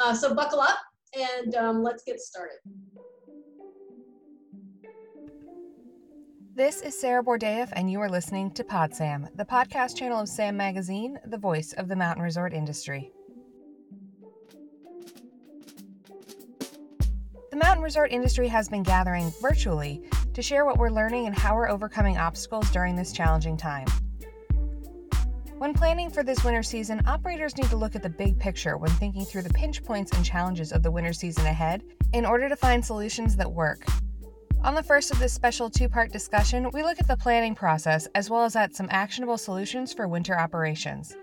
Uh, so buckle up and um, let's get started. This is Sarah Bordeeff, and you are listening to PodSam, the podcast channel of SAM Magazine, the voice of the mountain resort industry. The mountain resort industry has been gathering virtually to share what we're learning and how we're overcoming obstacles during this challenging time. When planning for this winter season, operators need to look at the big picture when thinking through the pinch points and challenges of the winter season ahead in order to find solutions that work. On the first of this special two part discussion, we look at the planning process as well as at some actionable solutions for winter operations.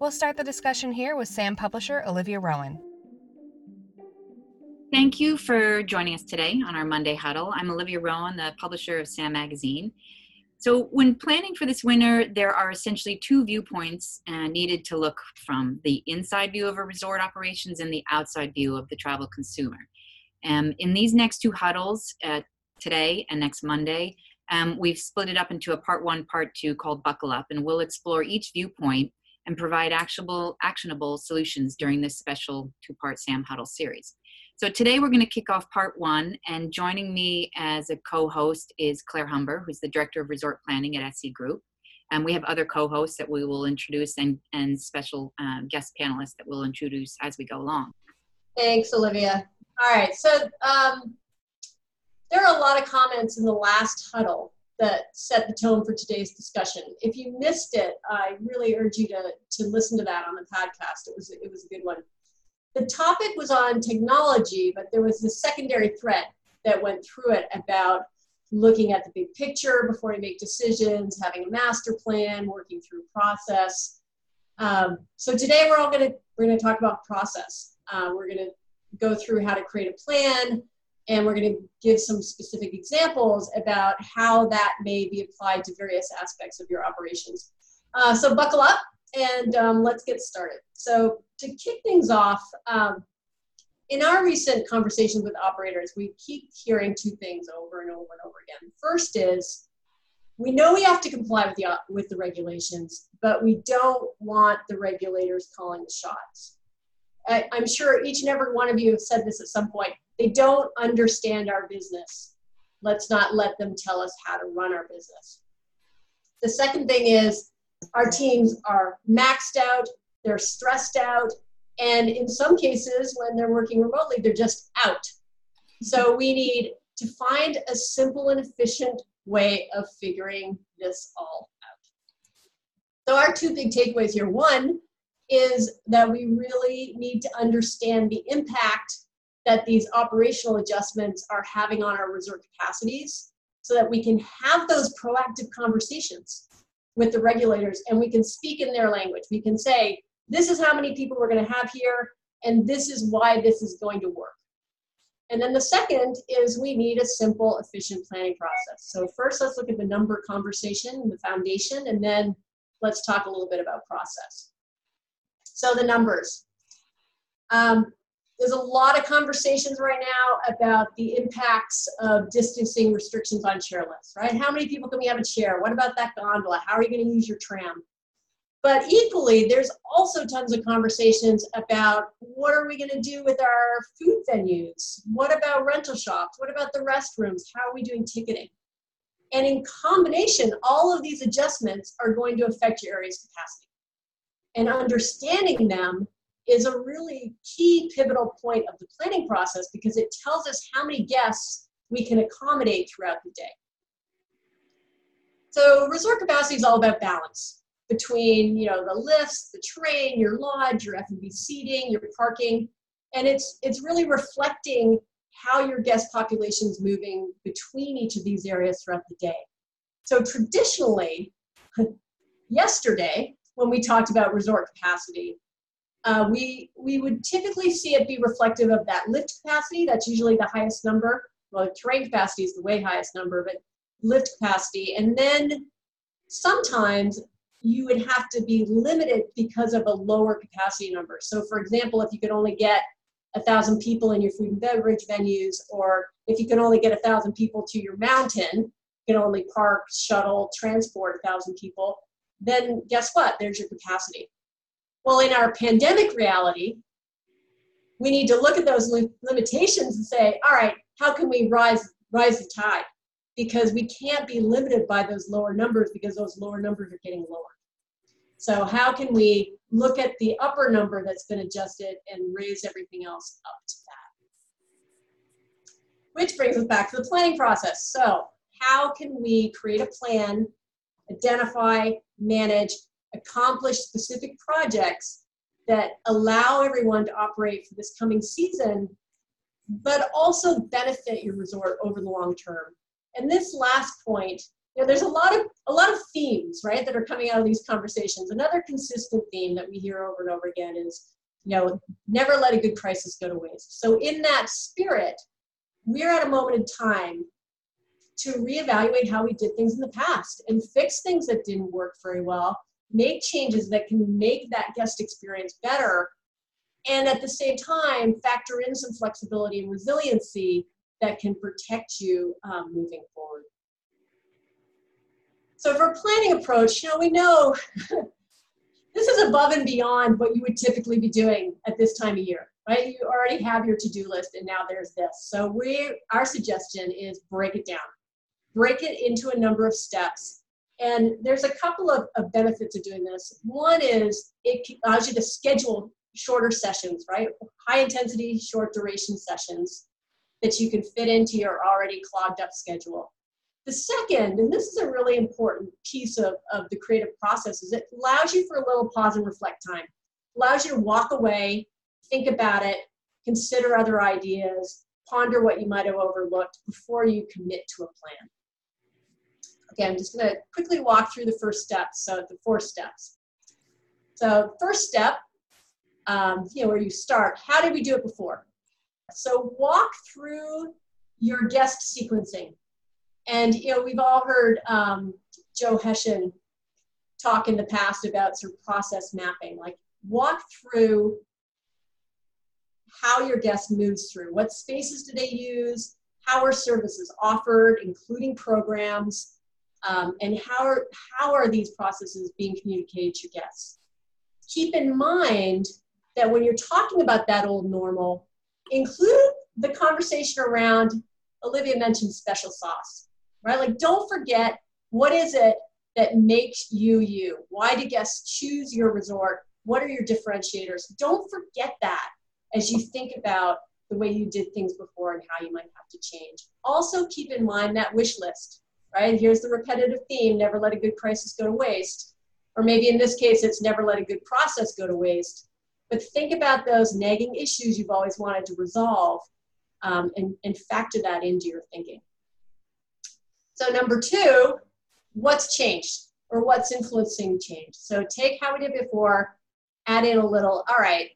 We'll start the discussion here with SAM publisher Olivia Rowan. Thank you for joining us today on our Monday Huddle. I'm Olivia Rowan, the publisher of SAM Magazine. So, when planning for this winter, there are essentially two viewpoints uh, needed to look from the inside view of a resort operations and the outside view of the travel consumer. Um, in these next two huddles, uh, today and next Monday, um, we've split it up into a part one, part two called Buckle Up, and we'll explore each viewpoint and provide actionable, actionable solutions during this special two part SAM Huddle series. So today we're going to kick off part one, and joining me as a co-host is Claire Humber, who's the director of resort planning at SE Group. And we have other co-hosts that we will introduce and, and special um, guest panelists that we'll introduce as we go along. Thanks, Olivia. All right, so um, there are a lot of comments in the last huddle that set the tone for today's discussion. If you missed it, I really urge you to, to listen to that on the podcast. It was, it was a good one the topic was on technology, but there was a secondary thread that went through it about looking at the big picture before you make decisions, having a master plan, working through process. Um, so today we're all going to we're going to talk about process. Uh, we're going to go through how to create a plan, and we're going to give some specific examples about how that may be applied to various aspects of your operations. Uh, so buckle up and um, let's get started. So to kick things off, um, in our recent conversations with operators, we keep hearing two things over and over and over again. First is we know we have to comply with the with the regulations, but we don't want the regulators calling the shots. I, I'm sure each and every one of you have said this at some point. They don't understand our business. Let's not let them tell us how to run our business. The second thing is our teams are maxed out, they're stressed out, and in some cases, when they're working remotely, they're just out. So we need to find a simple and efficient way of figuring this all out. So our two big takeaways here. One is that we really need to understand the impact that these operational adjustments are having on our resort capacities so that we can have those proactive conversations with the regulators and we can speak in their language. We can say, this is how many people we're going to have here, and this is why this is going to work. And then the second is we need a simple, efficient planning process. So first, let's look at the number conversation, the foundation, and then let's talk a little bit about process. So the numbers. Um, there's a lot of conversations right now about the impacts of distancing restrictions on chairlifts, right? How many people can we have a chair? What about that gondola? How are you going to use your tram? But equally, there's also tons of conversations about what are we going to do with our food venues? What about rental shops? What about the restrooms? How are we doing ticketing? And in combination, all of these adjustments are going to affect your area's capacity. And understanding them is a really key pivotal point of the planning process because it tells us how many guests we can accommodate throughout the day. So resort capacity is all about balance between you know the lifts, the terrain, your lodge, your F&B seating, your parking, and it's it's really reflecting how your guest population is moving between each of these areas throughout the day. So traditionally, yesterday when we talked about resort capacity, uh, we, we would typically see it be reflective of that lift capacity. That's usually the highest number. Well, terrain capacity is the way highest number, but lift capacity. And then sometimes you would have to be limited because of a lower capacity number. So, for example, if you could only get a thousand people in your food and beverage venues, or if you can only get a thousand people to your mountain, you can only park, shuttle, transport a thousand people, then guess what? There's your capacity. Well, in our pandemic reality, we need to look at those limitations and say, all right, how can we rise rise the tide? Because we can't be limited by those lower numbers because those lower numbers are getting lower. So how can we look at the upper number that's been adjusted and raise everything else up to that? Which brings us back to the planning process. So how can we create a plan, identify, manage, accomplish specific projects that allow everyone to operate for this coming season, but also benefit your resort over the long term. And this last point, you know, there's a lot of a lot of themes, right, that are coming out of these conversations. Another consistent theme that we hear over and over again is, you know, never let a good crisis go to waste. So in that spirit, we're at a moment in time to reevaluate how we did things in the past and fix things that didn't work very well make changes that can make that guest experience better and at the same time factor in some flexibility and resiliency that can protect you um, moving forward. So for a planning approach you know we know this is above and beyond what you would typically be doing at this time of year right? You already have your to-do list and now there's this. So we our suggestion is break it down. Break it into a number of steps and there's a couple of, of benefits of doing this. One is it allows you to schedule shorter sessions, right? High intensity, short duration sessions that you can fit into your already clogged up schedule. The second, and this is a really important piece of, of the creative process, is it allows you for a little pause and reflect time. Allows you to walk away, think about it, consider other ideas, ponder what you might have overlooked before you commit to a plan. I'm just going to quickly walk through the first steps, so the four steps. So first step, um, you know, where you start, how did we do it before? So walk through your guest sequencing. And, you know, we've all heard um, Joe Hession talk in the past about sort of process mapping, like walk through how your guest moves through. What spaces do they use? How are services offered, including programs? Um, and how are, how are these processes being communicated to guests. Keep in mind that when you're talking about that old normal, include the conversation around, Olivia mentioned special sauce, right? Like don't forget what is it that makes you you? Why do guests choose your resort? What are your differentiators? Don't forget that as you think about the way you did things before and how you might have to change. Also keep in mind that wish list right? Here's the repetitive theme never let a good crisis go to waste. Or maybe in this case, it's never let a good process go to waste. But think about those nagging issues you've always wanted to resolve um, and, and factor that into your thinking. So, number two, what's changed or what's influencing change? So, take how we did before, add in a little, all right,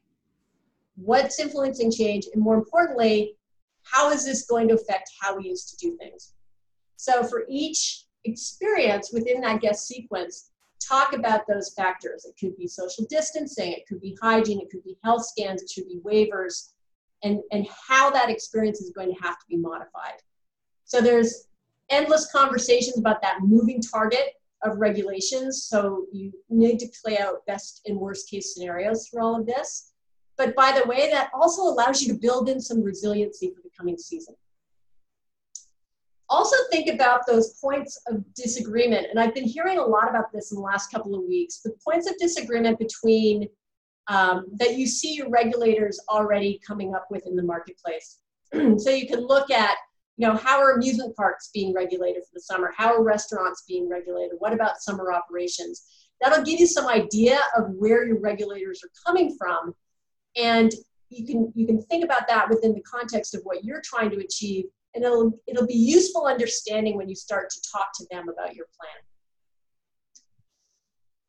what's influencing change? And more importantly, how is this going to affect how we used to do things? So for each experience within that guest sequence, talk about those factors. It could be social distancing, it could be hygiene, it could be health scans, it should be waivers, and, and how that experience is going to have to be modified. So there's endless conversations about that moving target of regulations. So you need to play out best and worst case scenarios for all of this. But by the way, that also allows you to build in some resiliency for the coming season also think about those points of disagreement. And I've been hearing a lot about this in the last couple of weeks. The points of disagreement between um, that you see your regulators already coming up with in the marketplace. so you can look at, you know, how are amusement parks being regulated for the summer? How are restaurants being regulated? What about summer operations? That'll give you some idea of where your regulators are coming from. And you can you can think about that within the context of what you're trying to achieve and it'll, it'll be useful understanding when you start to talk to them about your plan.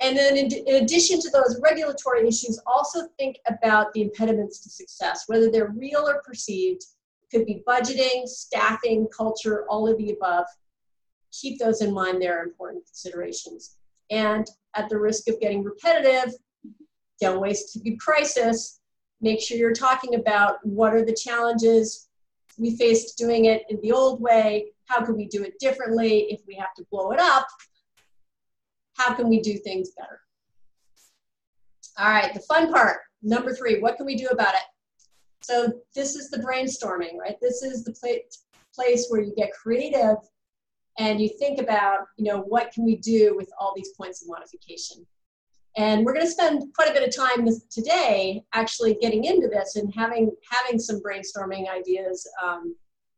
And then in, in, addition to those regulatory issues, also think about the impediments to success, whether they're real or perceived. It could be budgeting, staffing, culture, all of the above. Keep those in mind, they're important considerations. And at the risk of getting repetitive, don't waste a crisis. Make sure you're talking about what are the challenges, we faced doing it in the old way. How can we do it differently? If we have to blow it up, how can we do things better? All right, the fun part, number three, what can we do about it? So this is the brainstorming, right? This is the place where you get creative and you think about, you know, what can we do with all these points of modification. And we're going to spend quite a bit of time today actually getting into this and having having some brainstorming ideas um,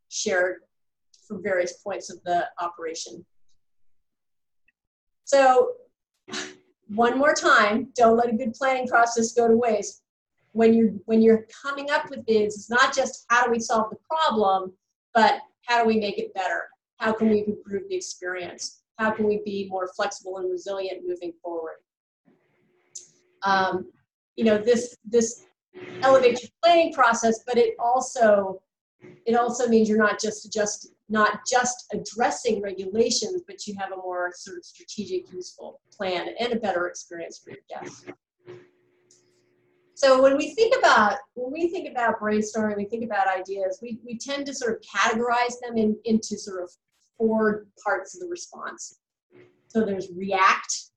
shared from various points of the operation. So one more time, don't let a good planning process go to waste. When you're when you're coming up with bids, it's not just how do we solve the problem, but how do we make it better? How can we improve the experience? How can we be more flexible and resilient moving forward? Um, you know, this this elevates your planning process, but it also it also means you're not just just not just addressing regulations, but you have a more sort of strategic, useful plan and a better experience for your guests. So when we think about when we think about brainstorming, we think about ideas, we, we tend to sort of categorize them in, into sort of four parts of the response. So there's react,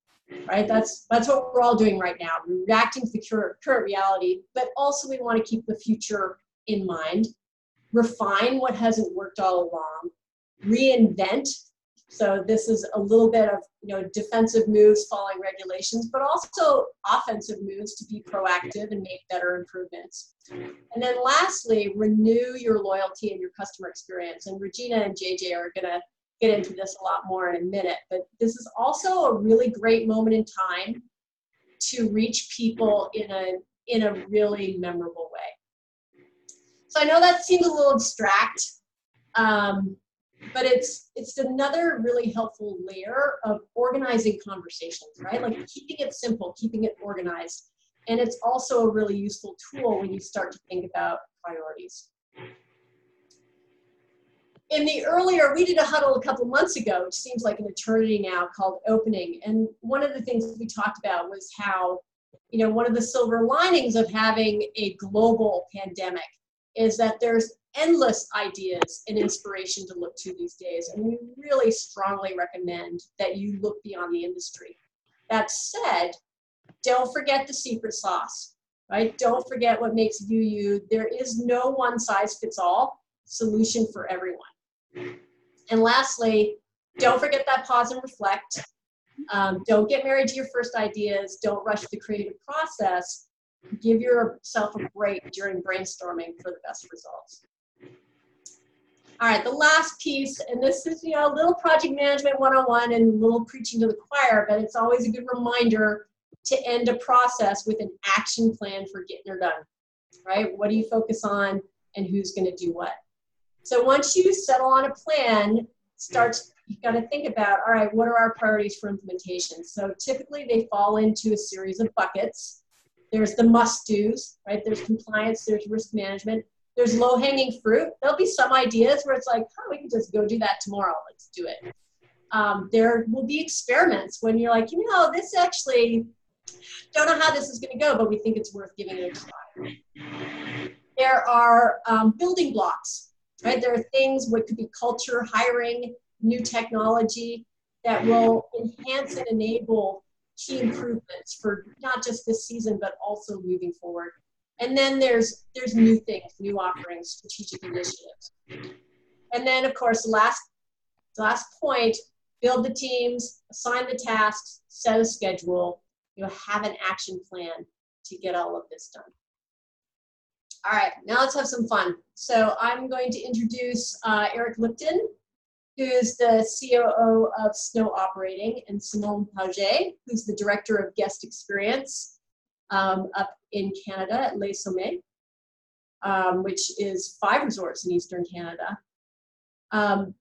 right? That's that's what we're all doing right now. We're reacting to the current, current reality, but also we want to keep the future in mind refine what hasn't worked all along, reinvent. So this is a little bit of you know defensive moves following regulations, but also offensive moves to be proactive and make better improvements. And then lastly, renew your loyalty and your customer experience. And Regina and JJ are gonna get into this a lot more in a minute, but this is also a really great moment in time to reach people in a in a really memorable way. So I know that seems a little abstract, um, but it's it's another really helpful layer of organizing conversations, right? Like keeping it simple, keeping it organized. And it's also a really useful tool when you start to think about priorities. In the earlier, we did a huddle a couple months ago, which seems like an eternity now, called Opening. And one of the things we talked about was how, you know, one of the silver linings of having a global pandemic is that there's endless ideas and inspiration to look to these days. And we really strongly recommend that you look beyond the industry. That said, don't forget the secret sauce, right? Don't forget what makes you you. There is no one size fits all solution for everyone. And lastly, don't forget that pause and reflect. Um, don't get married to your first ideas. Don't rush the creative process give yourself a break during brainstorming for the best results. All right, the last piece, and this is you know a little project management 101 and a little preaching to the choir, but it's always a good reminder to end a process with an action plan for getting her done. Right? What do you focus on and who's going to do what? So once you settle on a plan, starts you've got to think about all right, what are our priorities for implementation? So typically they fall into a series of buckets. There's the must do's, right? There's compliance, there's risk management, there's low hanging fruit. There'll be some ideas where it's like, oh, we can just go do that tomorrow. Let's do it. Um, there will be experiments when you're like, you know, this actually, don't know how this is going to go, but we think it's worth giving it a try. There are um, building blocks, right? There are things what could be culture, hiring, new technology that will enhance and enable key improvements for not just this season but also moving forward. And then there's there's new things, new offerings, strategic initiatives. And then of course the last last point, build the teams, assign the tasks, set a schedule, you know, have an action plan to get all of this done. All right, now let's have some fun. So I'm going to introduce uh, Eric Lipton, who's the COO of Snow Operating, and Simone Paget, who's the Director of Guest Experience um, up in Canada at Les Sommets, um, which is five resorts in Eastern Canada. Um,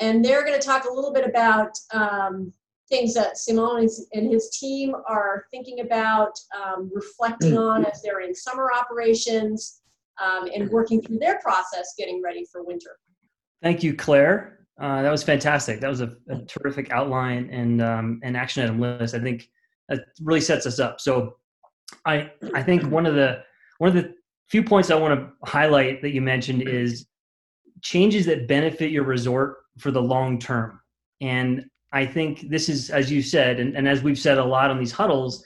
and they're going to talk a little bit about um, things that Simone and his team are thinking about, um, reflecting mm. on as they're in summer operations, um, and working through their process getting ready for winter. Thank you, Claire. Uh, that was fantastic. That was a, a terrific outline and um, an action item list. I think that really sets us up. So, I I think one of the one of the few points I want to highlight that you mentioned is changes that benefit your resort for the long term. And I think this is, as you said, and, and as we've said a lot on these huddles,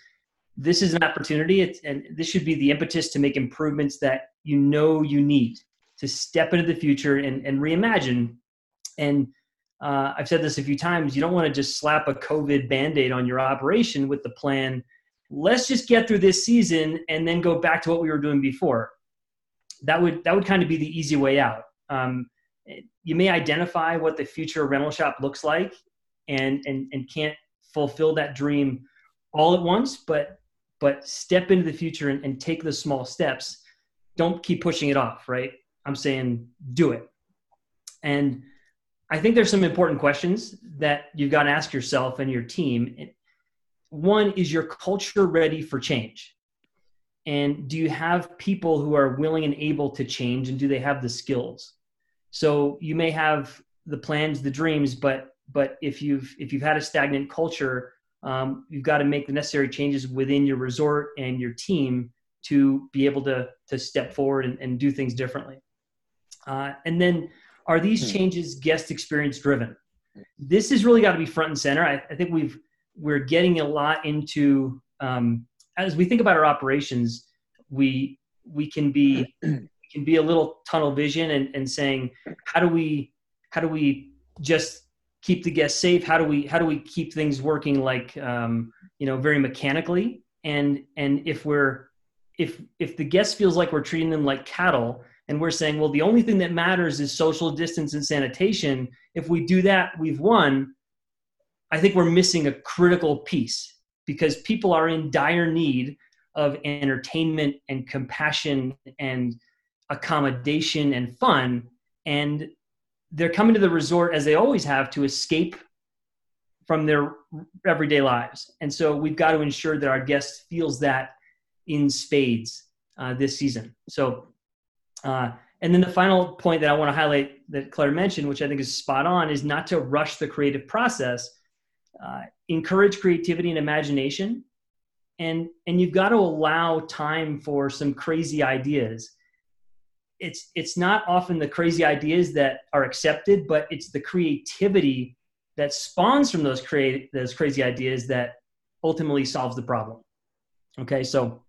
this is an opportunity, it's, and this should be the impetus to make improvements that you know you need to step into the future and, and reimagine. And uh, I've said this a few times. You don't want to just slap a COVID band aid on your operation with the plan. Let's just get through this season and then go back to what we were doing before. That would that would kind of be the easy way out. Um, you may identify what the future rental shop looks like, and and and can't fulfill that dream all at once, but but step into the future and, and take the small steps. Don't keep pushing it off, right? I'm saying do it. And I think there's some important questions that you've got to ask yourself and your team. One is your culture ready for change? And do you have people who are willing and able to change and do they have the skills? So you may have the plans, the dreams, but but if you've if you've had a stagnant culture um, you've got to make the necessary changes within your resort and your team to be able to to step forward and, and do things differently. Uh, and then, are these hmm. changes guest experience driven? This has really got to be front and center. I, I think we've we're getting a lot into um, as we think about our operations. We we can be can be a little tunnel vision and, and saying how do we how do we just keep the guests safe? How do we how do we keep things working like um, you know very mechanically? And and if we're if if the guest feels like we're treating them like cattle and we're saying well the only thing that matters is social distance and sanitation if we do that we've won i think we're missing a critical piece because people are in dire need of entertainment and compassion and accommodation and fun. And they're coming to the resort as they always have to escape from their everyday lives. And so we've got to ensure that our guest feels that in spades uh, this season. So, uh, and then the final point that I want to highlight that Claire mentioned, which I think is spot on, is not to rush the creative process. Uh, encourage creativity and imagination, and and you've got to allow time for some crazy ideas it's it's not often the crazy ideas that are accepted, but it's the creativity that spawns from those create those crazy ideas that ultimately solves the problem. Okay, so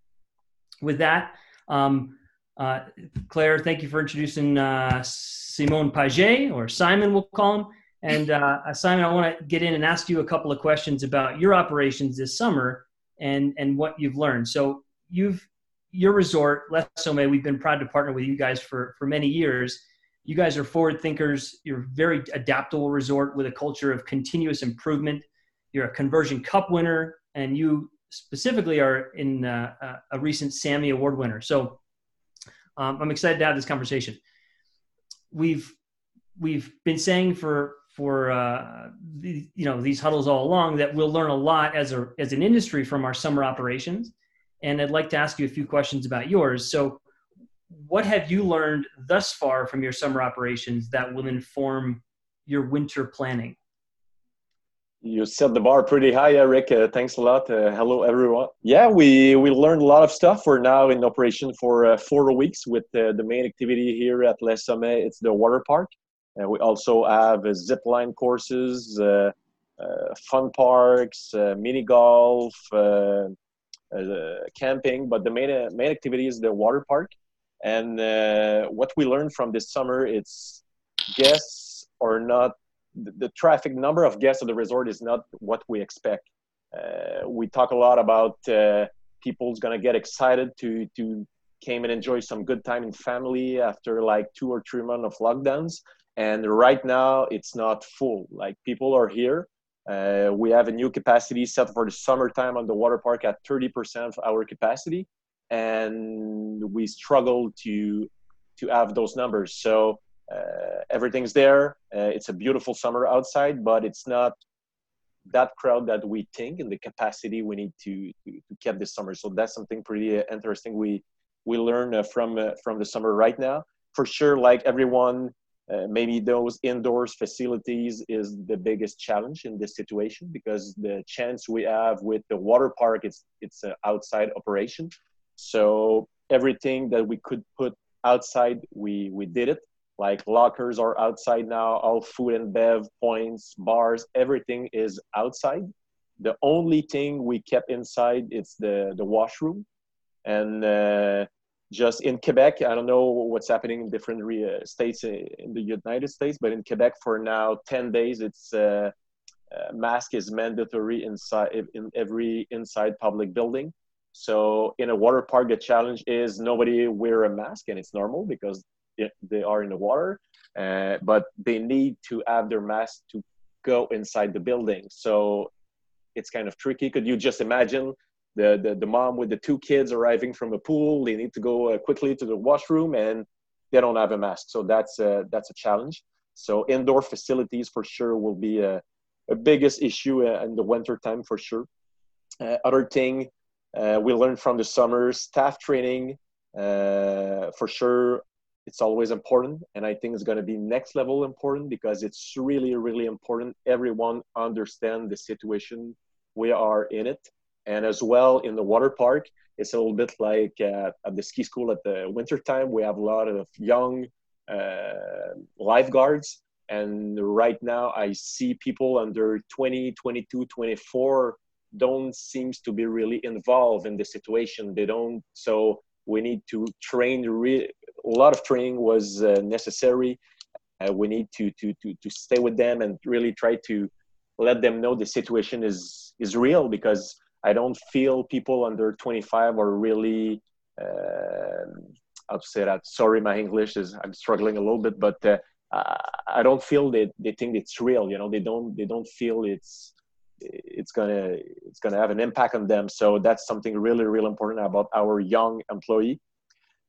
with that, um, uh, Claire, thank you for introducing uh, Simon Paget, or Simon, we'll call him. And uh, Simon, I want to get in and ask you a couple of questions about your operations this summer and and what you've learned. So you've your resort, Les Sommets, we've been proud to partner with you guys for, for many years. You guys are forward thinkers. You're a very adaptable resort with a culture of continuous improvement. You're a conversion cup winner, and you specifically are in uh, a recent Sammy Award winner. So um, I'm excited to have this conversation. We've we've been saying for for uh, the, you know these huddles all along that we'll learn a lot as a as an industry from our summer operations and I'd like to ask you a few questions about yours. So, what have you learned thus far from your summer operations that will inform your winter planning? You set the bar pretty high, Eric. Uh, thanks a lot. Uh, hello, everyone. Yeah, we we learned a lot of stuff. We're now in operation for uh, four weeks with uh, the main activity here at Les Sommets. It's the water park. We also have uh, zip line courses, uh, fun parks, mini golf, uh, camping, but the main uh, main activity is the water park. And uh, what we learned from this summer, it's guests are not the, traffic number of guests at the resort is not what we expect. we talk a lot about people's gonna get excited to to came and enjoy some good time in family after like two or three months of lockdowns and right now it's not full like people are here uh, we have a new capacity set for the summertime on the water park at 30% of our capacity, and we struggle to to have those numbers. So uh, everything's there. Uh, it's a beautiful summer outside, but it's not that crowd that we think and the capacity we need to to, keep this summer. So that's something pretty uh, interesting. We we learn uh, from uh, from the summer right now. For sure, like everyone uh, maybe those indoors facilities is the biggest challenge in this situation because the chance we have with the water park it's it's an outside operation. So everything that we could put outside we we did it. Like lockers are outside now all food and bev points bars everything is outside. The only thing we kept inside it's the the washroom. And uh, just in Quebec, I don't know what's happening in different re- uh, states in the United States, but in Quebec for now, 10 days, it's uh, uh, mask is mandatory inside in every inside public building. So in a water park, the challenge is nobody wear a mask, and it's normal because they are in the water. Uh, but they need to have their mask to go inside the building. So it's kind of tricky. Could you just imagine the, the, the mom with the two kids arriving from a pool? They need to go uh, quickly to the washroom and they don't have a mask. So that's a, that's a challenge. So indoor facilities for sure will be a, a biggest issue uh, in the winter time for sure. Uh, other thing uh, we learned from the summer staff training uh, for sure it's always important and i think it's going to be next level important because it's really really important everyone understand the situation we are in it and as well in the water park it's a little bit like uh, at the ski school at the winter time we have a lot of young uh, lifeguards. And right now i see people under 20 22 24 don't seems to be really involved in the situation. They don't so we need to train re- a lot of training was uh, necessary. Uh, we need to, to to to stay with them and really try to let them know the situation is is real because i don't feel people under 25 are really uh, say that sorry my english is i'm struggling a little bit but uh, i don't feel that they think it's real you know they don't they don't feel it's it's gonna it's gonna have an impact on them. So that's something really really important about our young employee.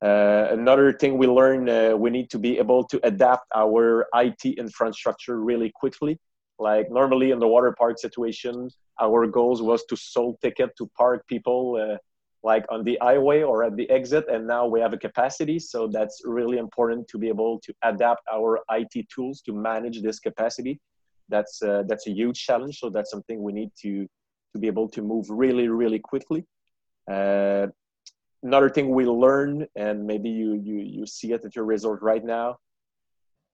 Uh, another thing we learn uh, we need to be able to adapt our IT infrastructure really quickly. Like normally in the water park situation, our goals was to sold ticket to park people uh, like on the highway or at the exit, and now we have a capacity. So that's really important to be able to adapt our IT tools to manage this capacity that's uh, that's a huge challenge. So that's something we need to to be able to move really really quickly. Uh, another thing we learn, and maybe you you you see it at your resort right now.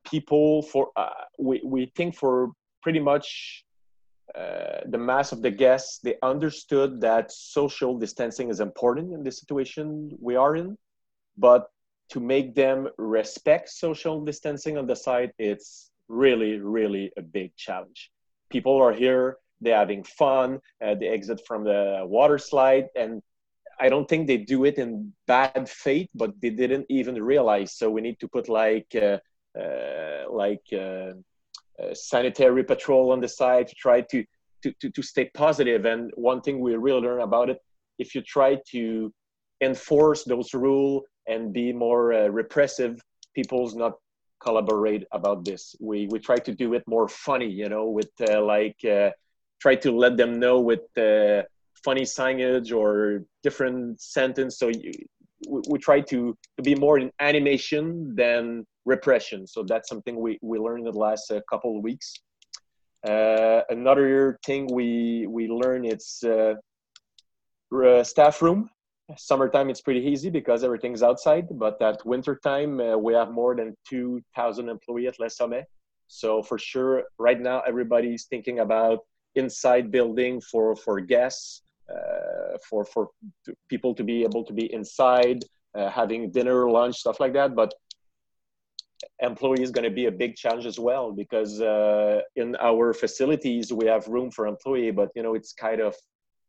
People for uh, we we think for pretty much uh, the mass of the guests, they understood that social distancing is important in the situation we are in, but to make them respect social distancing on the site, it's really, really a big challenge. People are here, they're having fun, uh, they exit from the water slide, and I don't think they do it in bad faith, but they didn't even realize. So we need to put like uh, uh, like uh, sanitary patrol on the side to try to, to to to stay positive. And one thing we really learn about it, if you try to enforce those rules and be more uh, repressive, people's not collaborate about this. We we try to do it more funny, you know, with uh, like uh, try to let them know with uh, funny signage or different sentence. So you, we, we try to to be more in animation than repression. So that's something we we learned in the last uh, couple of weeks. Uh, another thing we we learn it's uh, staff room summertime it's pretty easy because everything's outside but at wintertime uh, we have more than 2000 employees at Les Sommets so for sure right now everybody's thinking about inside building for for guests uh, for for people to be able to be inside uh, having dinner lunch stuff like that but employee is going to be a big challenge as well because uh, in our facilities we have room for employee but you know it's kind of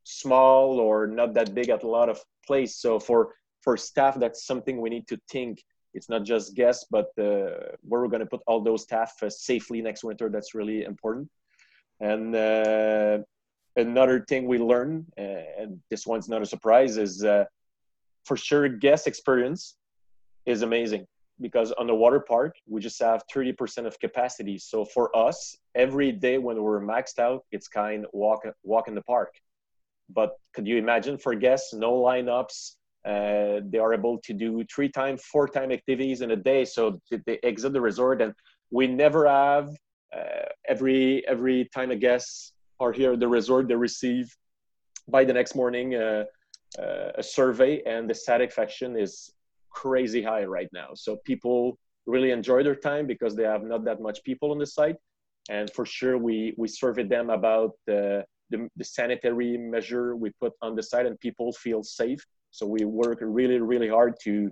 small or not that big at a lot of place. So for for staff, that's something we need to think. It's not just guests, but uh, where we're going to put all those staff uh, safely next winter. That's really important. And uh, another thing we learn, uh, and this one's not a surprise, is uh, for sure guest experience is amazing because on the water park we just have 30% of capacity so for us every day when we're maxed out it's kind walk walk in the park but could you imagine for guests, no lineups? Uh, they are able to do three time, four time activities in a day. So they exit the resort, and we never have uh, every every time a guest are here at the resort, they receive by the next morning uh, uh, a survey, and the satisfaction is crazy high right now. So people really enjoy their time because they have not that much people on the site, and for sure we we survey them about the the, the sanitary measure we put on the site and people feel safe. So we work really, really hard to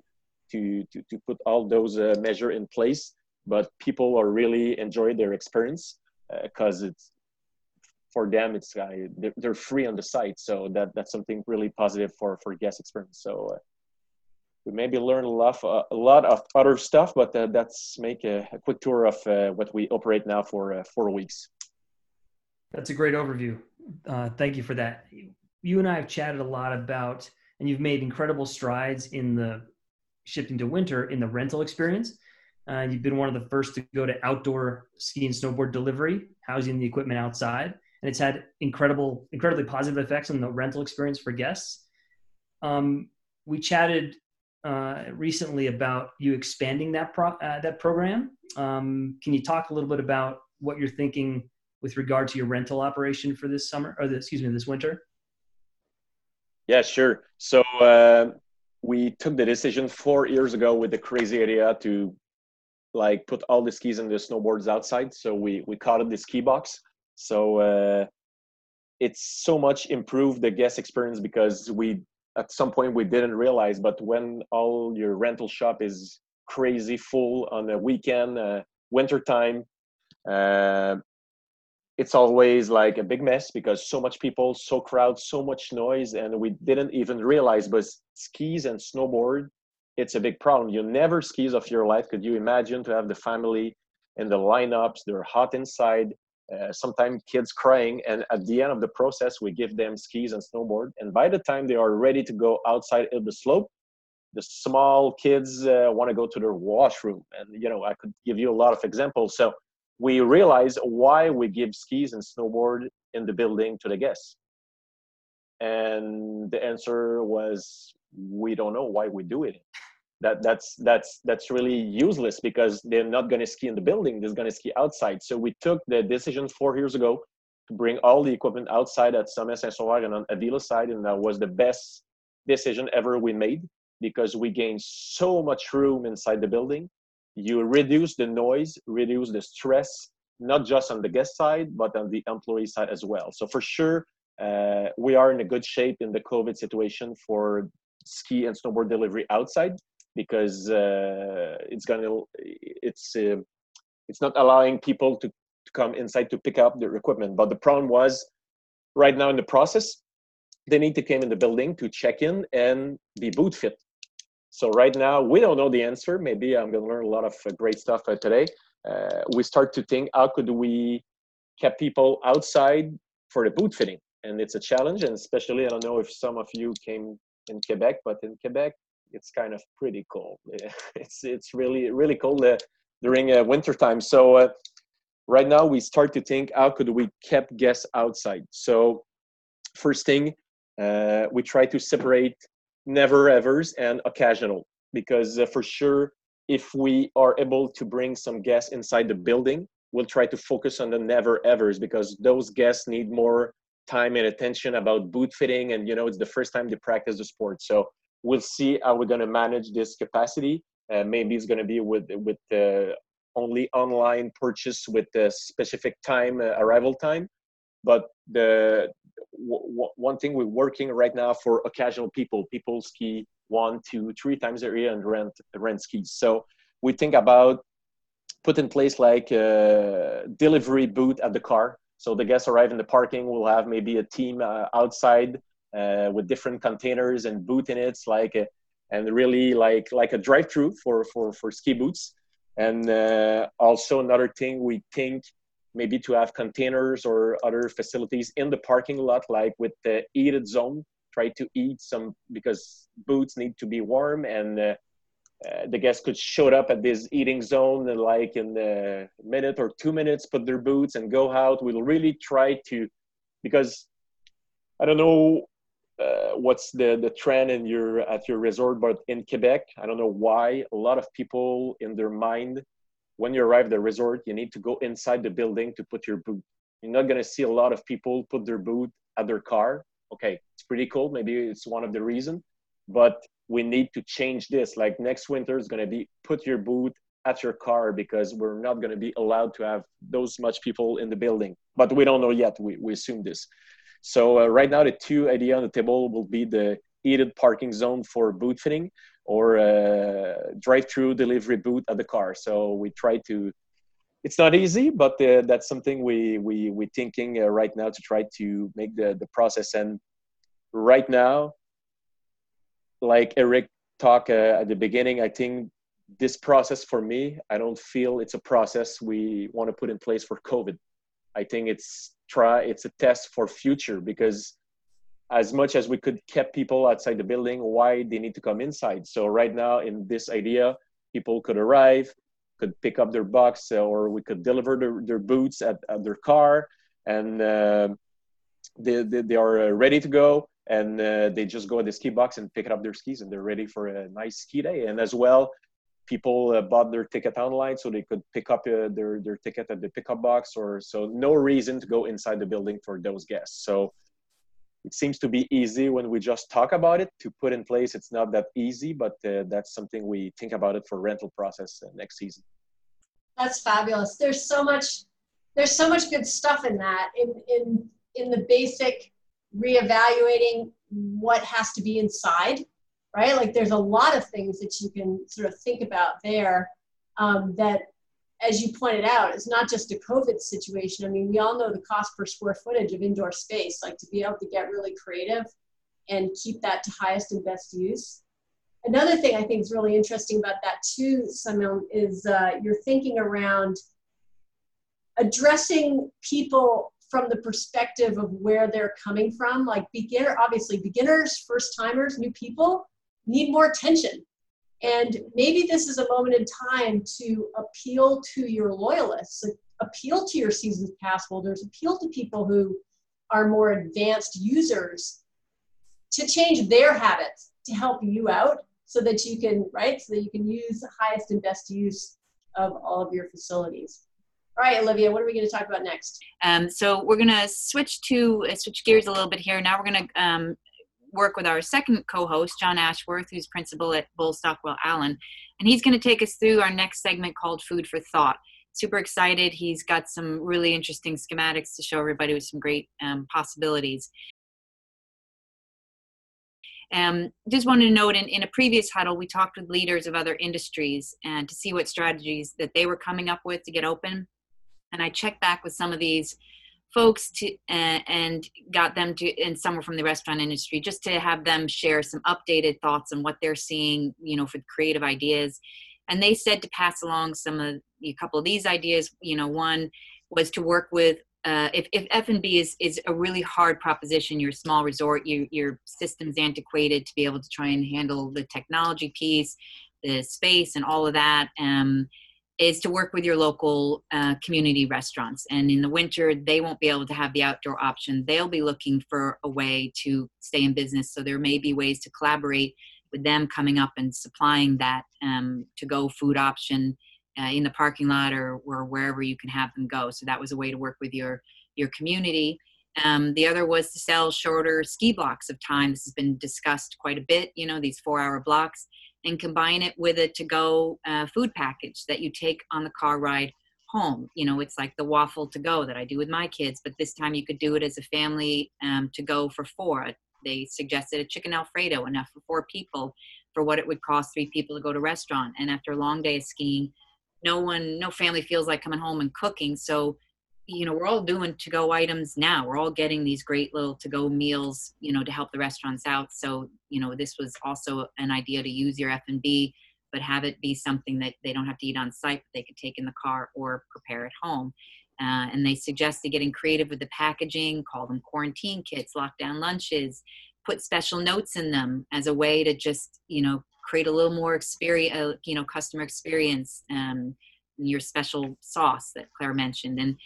to to, to put all those uh, measure in place but people are really enjoy their experience because uh, it's for them it's uh, they're, free on the site so that that's something really positive for for guest experience so uh, we maybe learn a lot uh, a lot of other stuff but uh, that's make a, a, quick tour of uh, what we operate now for four weeks. That's a great overview. Thank you for that. You and i have chatted a lot about and you've made incredible strides in the shifting to winter in the rental experience. Uh, you've been one of the first to go to outdoor ski and snowboard delivery, housing the equipment outside, and it's had incredible, incredibly positive effects on the rental experience for guests. Um, we chatted uh, recently about you expanding that pro- uh, that program. Um, can you talk a little bit about what you're thinking with regard to your rental operation for this summer, or the, excuse me, this winter? Yeah, sure. So uh, we took the decision four years ago with the crazy idea to like put all the skis and the snowboards outside. So we we called it the ski box. So uh, it's so much improved the guest experience because we at some point we didn't realize, but when all your rental shop is crazy full on a weekend, uh, winter time, uh, it's always like a big mess because so much people, so crowd, so much noise, and we didn't even realize. But skis and snowboard it's a big problem. You never skis of your life. Could you imagine to have the family in the lineups? They're hot inside. Uh, sometimes kids crying, and at the end of the process, we give them skis and snowboard. And by the time they are ready to go outside of the slope, the small kids uh, want to go to their washroom. And you know, I could give you a lot of examples. So we realize why we give skis and snowboard in the building to the guests. And the answer was we don't know why we do it that that's that's that's really useless because they're not going to ski in the building they're going to ski outside. So we took the decision four years ago to bring all the equipment outside at Sommet Saint-Sauveur and on Avila side and that was the best decision ever we made because we gained so much room inside the building. You reduce the noise reduce the stress not just on the guest side but on the employee side as well. So for sure uh, we are in a good shape in the covid situation for ski and snowboard delivery outside because uh, it's gonna it's uh, it's not allowing people to, to come inside to pick up their equipment. But the problem was right now in the process, they need to come in the building to check in and be boot fit. So right now we don't know the answer. Maybe I'm gonna learn a lot of uh, great stuff uh, today. Uh, we start to think how could we keep people outside for the boot fitting, and it's a challenge. And especially I don't know if some of you came in Quebec, but in Quebec it's kind of pretty cold. it's it's really really cold uh, during uh, winter time. So uh, right now we start to think how could we keep guests outside. So first thing uh, we try to separate never evers and occasional because uh, for sure if we are able to bring some guests inside the building we'll try to focus on the never evers because those guests need more time and attention about boot fitting and you know it's the first time they practice the sport so we'll see how we're going to manage this capacity. Uh, maybe it's going to be with with uh, only online purchase with the specific time uh, arrival time. But the one thing we're working right now for occasional people, people ski one, two, three times a year and rent rent skis. So we think about put in place like a delivery booth at the car. So the guests arrive in the parking. We'll have maybe a team uh, outside uh, with different containers and boot in it, like a, and really like like a drive-through for for for ski boots. And uh, also another thing we think maybe to have containers or other facilities in the parking lot, like with the heated zone. Try to eat some because boots need to be warm and. Uh, uh, the guests could show up at this eating zone and like in a minute or two minutes put their boots and go out we'll really try to because i don't know uh, what's the the trend in your at your resort but in quebec i don't know why a lot of people in their mind when you arrive at the resort you need to go inside the building to put your boot. You're not going to see a lot of people put their boot at their car. Okay it's pretty cool. Maybe it's one of the reason but we need to change this. Like next winter is going to be put your boot at your car because we're not going to be allowed to have those much people in the building. But we don't know yet. We, we assume this so uh, right now, the two idea on the table will be the heated parking zone for boot fitting, or uh, drive-through delivery boot at the car. So we try to. It's not easy, but uh, that's something we we we thinking uh, right now to try to make the the process. And right now, like Eric talked uh, at the beginning, I think this process for me, I don't feel it's a process we want to put in place for COVID. I think it's try it's a test for future because as much as we could keep people outside the building, why they need to come inside. So right now in this idea, people could arrive, could pick up their box, or we could deliver their, their boots at, at their car, and uh, they, they, they, are ready to go. And uh, they just go at the ski box and pick up their skis, and they're ready for a nice ski day. And as well, people uh, bought their ticket online so they could pick up uh, their, their ticket at the pickup box or so no reason to go inside the building for those guests. So it seems to be easy when we just talk about it to put in place. It's not that easy but uh, that's something we think about it for rental process next season. That's fabulous. There's so much there's so much good stuff in that in in in the basic reevaluating what has to be inside right like there's a lot of things that you can sort of think about there um, that as you pointed out, it's not just a COVID situation. I mean, we all know the cost per square footage of indoor space, like to be able to get really creative and keep that to highest and best use. Another thing I think is really interesting about that too, Simon, is uh, you're thinking around addressing people from the perspective of where they're coming from. Like beginner, obviously beginners, first timers, new people need more attention and maybe this is a moment in time to appeal to your loyalists, appeal to your seasons pass holders, appeal to people who are more advanced users to change their habits to help you out so that you can, right, so that you can use the highest and best use of all of your facilities. All right, Olivia, what are we going to talk about next? Um, so we're going to switch to uh, switch gears a little bit here. Now we're going to um, work with our second co-host, John Ashworth, who's principal at Bull Stockwell Allen, and he's going to take us through our next segment called Food for Thought. Super excited. He's got some really interesting schematics to show everybody with some great um, possibilities. Um, just wanted to note in, in a previous huddle, we talked with leaders of other industries and to see what strategies that they were coming up with to get open. And I checked back with some of these folks to uh, and got them to and some were from the restaurant industry just to have them share some updated thoughts on what they're seeing you know for creative ideas. And they said to pass along some of a couple of these ideas. You know one was to work with uh, if, if f&b is, is a really hard proposition you're small resort you, your system's antiquated to be able to try and handle the technology piece the space and all of that um, is to work with your local uh, community restaurants. And in the winter, they won't be able to have the outdoor option. They'll be looking for a way to stay in business. So there may be ways to collaborate with them coming up and supplying that um, to go food option uh, in the parking lot or, or wherever you can have them go. So that was a way to work with your your community. Um, the other was to sell shorter ski blocks of time. This has been discussed quite a bit. You know, these four hour blocks and combine it with a to go uh, food package that you take on the car ride home. You know, it's like the waffle to go that I do with my kids, but this time you could do it as a family um, to go for four. They suggested a chicken Alfredo, enough for four people, for what it would cost three people to go to restaurant. And after a long day of skiing, no one, no family feels like coming home and cooking. So you know we're all doing to go items now. We're all getting these great little to go meals you know to help the restaurants out. So you know this was also an idea to use your f&b but have it be something that they don't have to eat on site but they could take in the car or prepare at home. Uh, and they suggested getting creative with the packaging call them quarantine kits lockdown lunches put special notes in them as a way to just you know create a little more experience uh, you know customer experience um, your special sauce that claire mentioned. And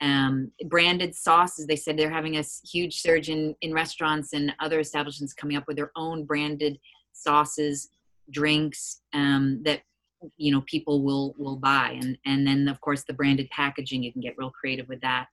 um, branded sauces. They said they're having a huge surge in, in restaurants and other establishments coming up with their own branded sauces, drinks um, that you know people will will buy, and and then of course the branded packaging. You can get real creative with that.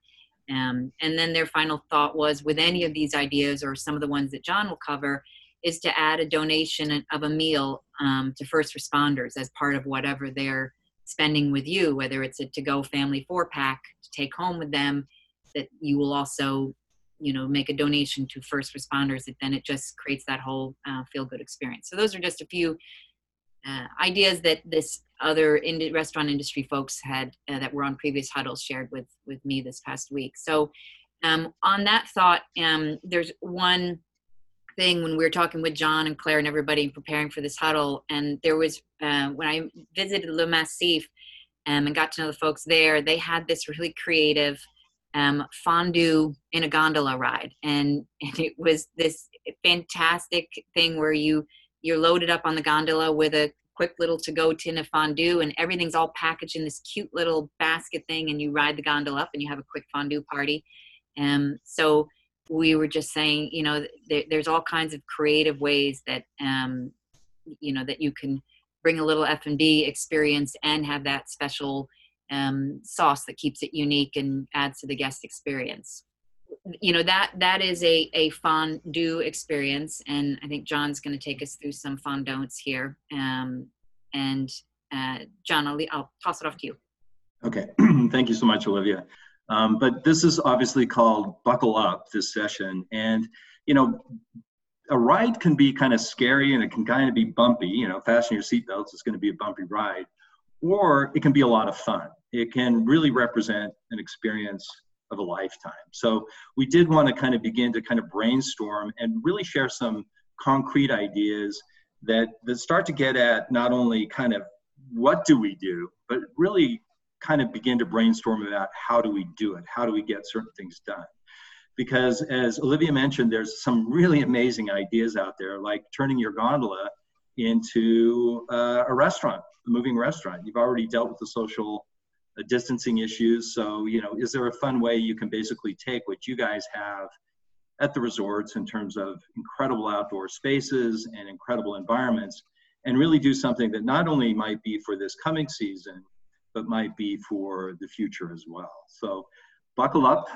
Um, and then their final thought was with any of these ideas or some of the ones that John will cover is to add a donation of a meal um, to first responders as part of whatever they're spending with you, whether it's a to go family four pack to take home with them, that you will also, you know, make a donation to first responders. That then it just creates that whole uh, feel good experience. So those are just a few uh, ideas that this other in- restaurant industry folks had uh, that were on previous huddles shared with with me this past week. So um, on that thought, um, there's one thing when we were talking with John and Claire and everybody preparing for this huddle, and there was uh, when I visited Le Massif um, and got to know the folks there, they had this really creative um, fondue in a gondola ride, and and it was this fantastic thing where you you're loaded up on the gondola with a quick little to go tin of fondue and everything's all packaged in this cute little basket thing and you ride the gondola up and you have a quick fondue party. Um, so we were just saying you know there, there's all kinds of creative ways that um, you know that you can bring a little f&b experience and have that special um, sauce that keeps it unique and adds to the guest experience. You know that that is a a fondue experience and i think john's going to take us through some fondants here um, and uh, john I'll, I'll toss it off to you. Okay. Thank you so much olivia. Um, but this is obviously called buckle up this session and you know a ride can be kind of scary and it can kind of be bumpy you know fasten your seatbelts it's going to be a bumpy ride or it can be a lot of fun it can really represent an experience of a lifetime. So we did want to kind of begin to kind of brainstorm and really share some concrete ideas that that start to get at not only kind of what do we do, but really kind of begin to brainstorm about how do we do it? How do we get certain things done? Because as Olivia mentioned, there's some really amazing ideas out there, like turning your gondola into uh, a restaurant, a moving restaurant. You've already dealt with the social uh, distancing issues. So, you know, is there a fun way you can basically take what you guys have at the resorts in terms of incredible outdoor spaces and incredible environments and really do something that not only might be for this coming season, but might be for the future as well. So, buckle up.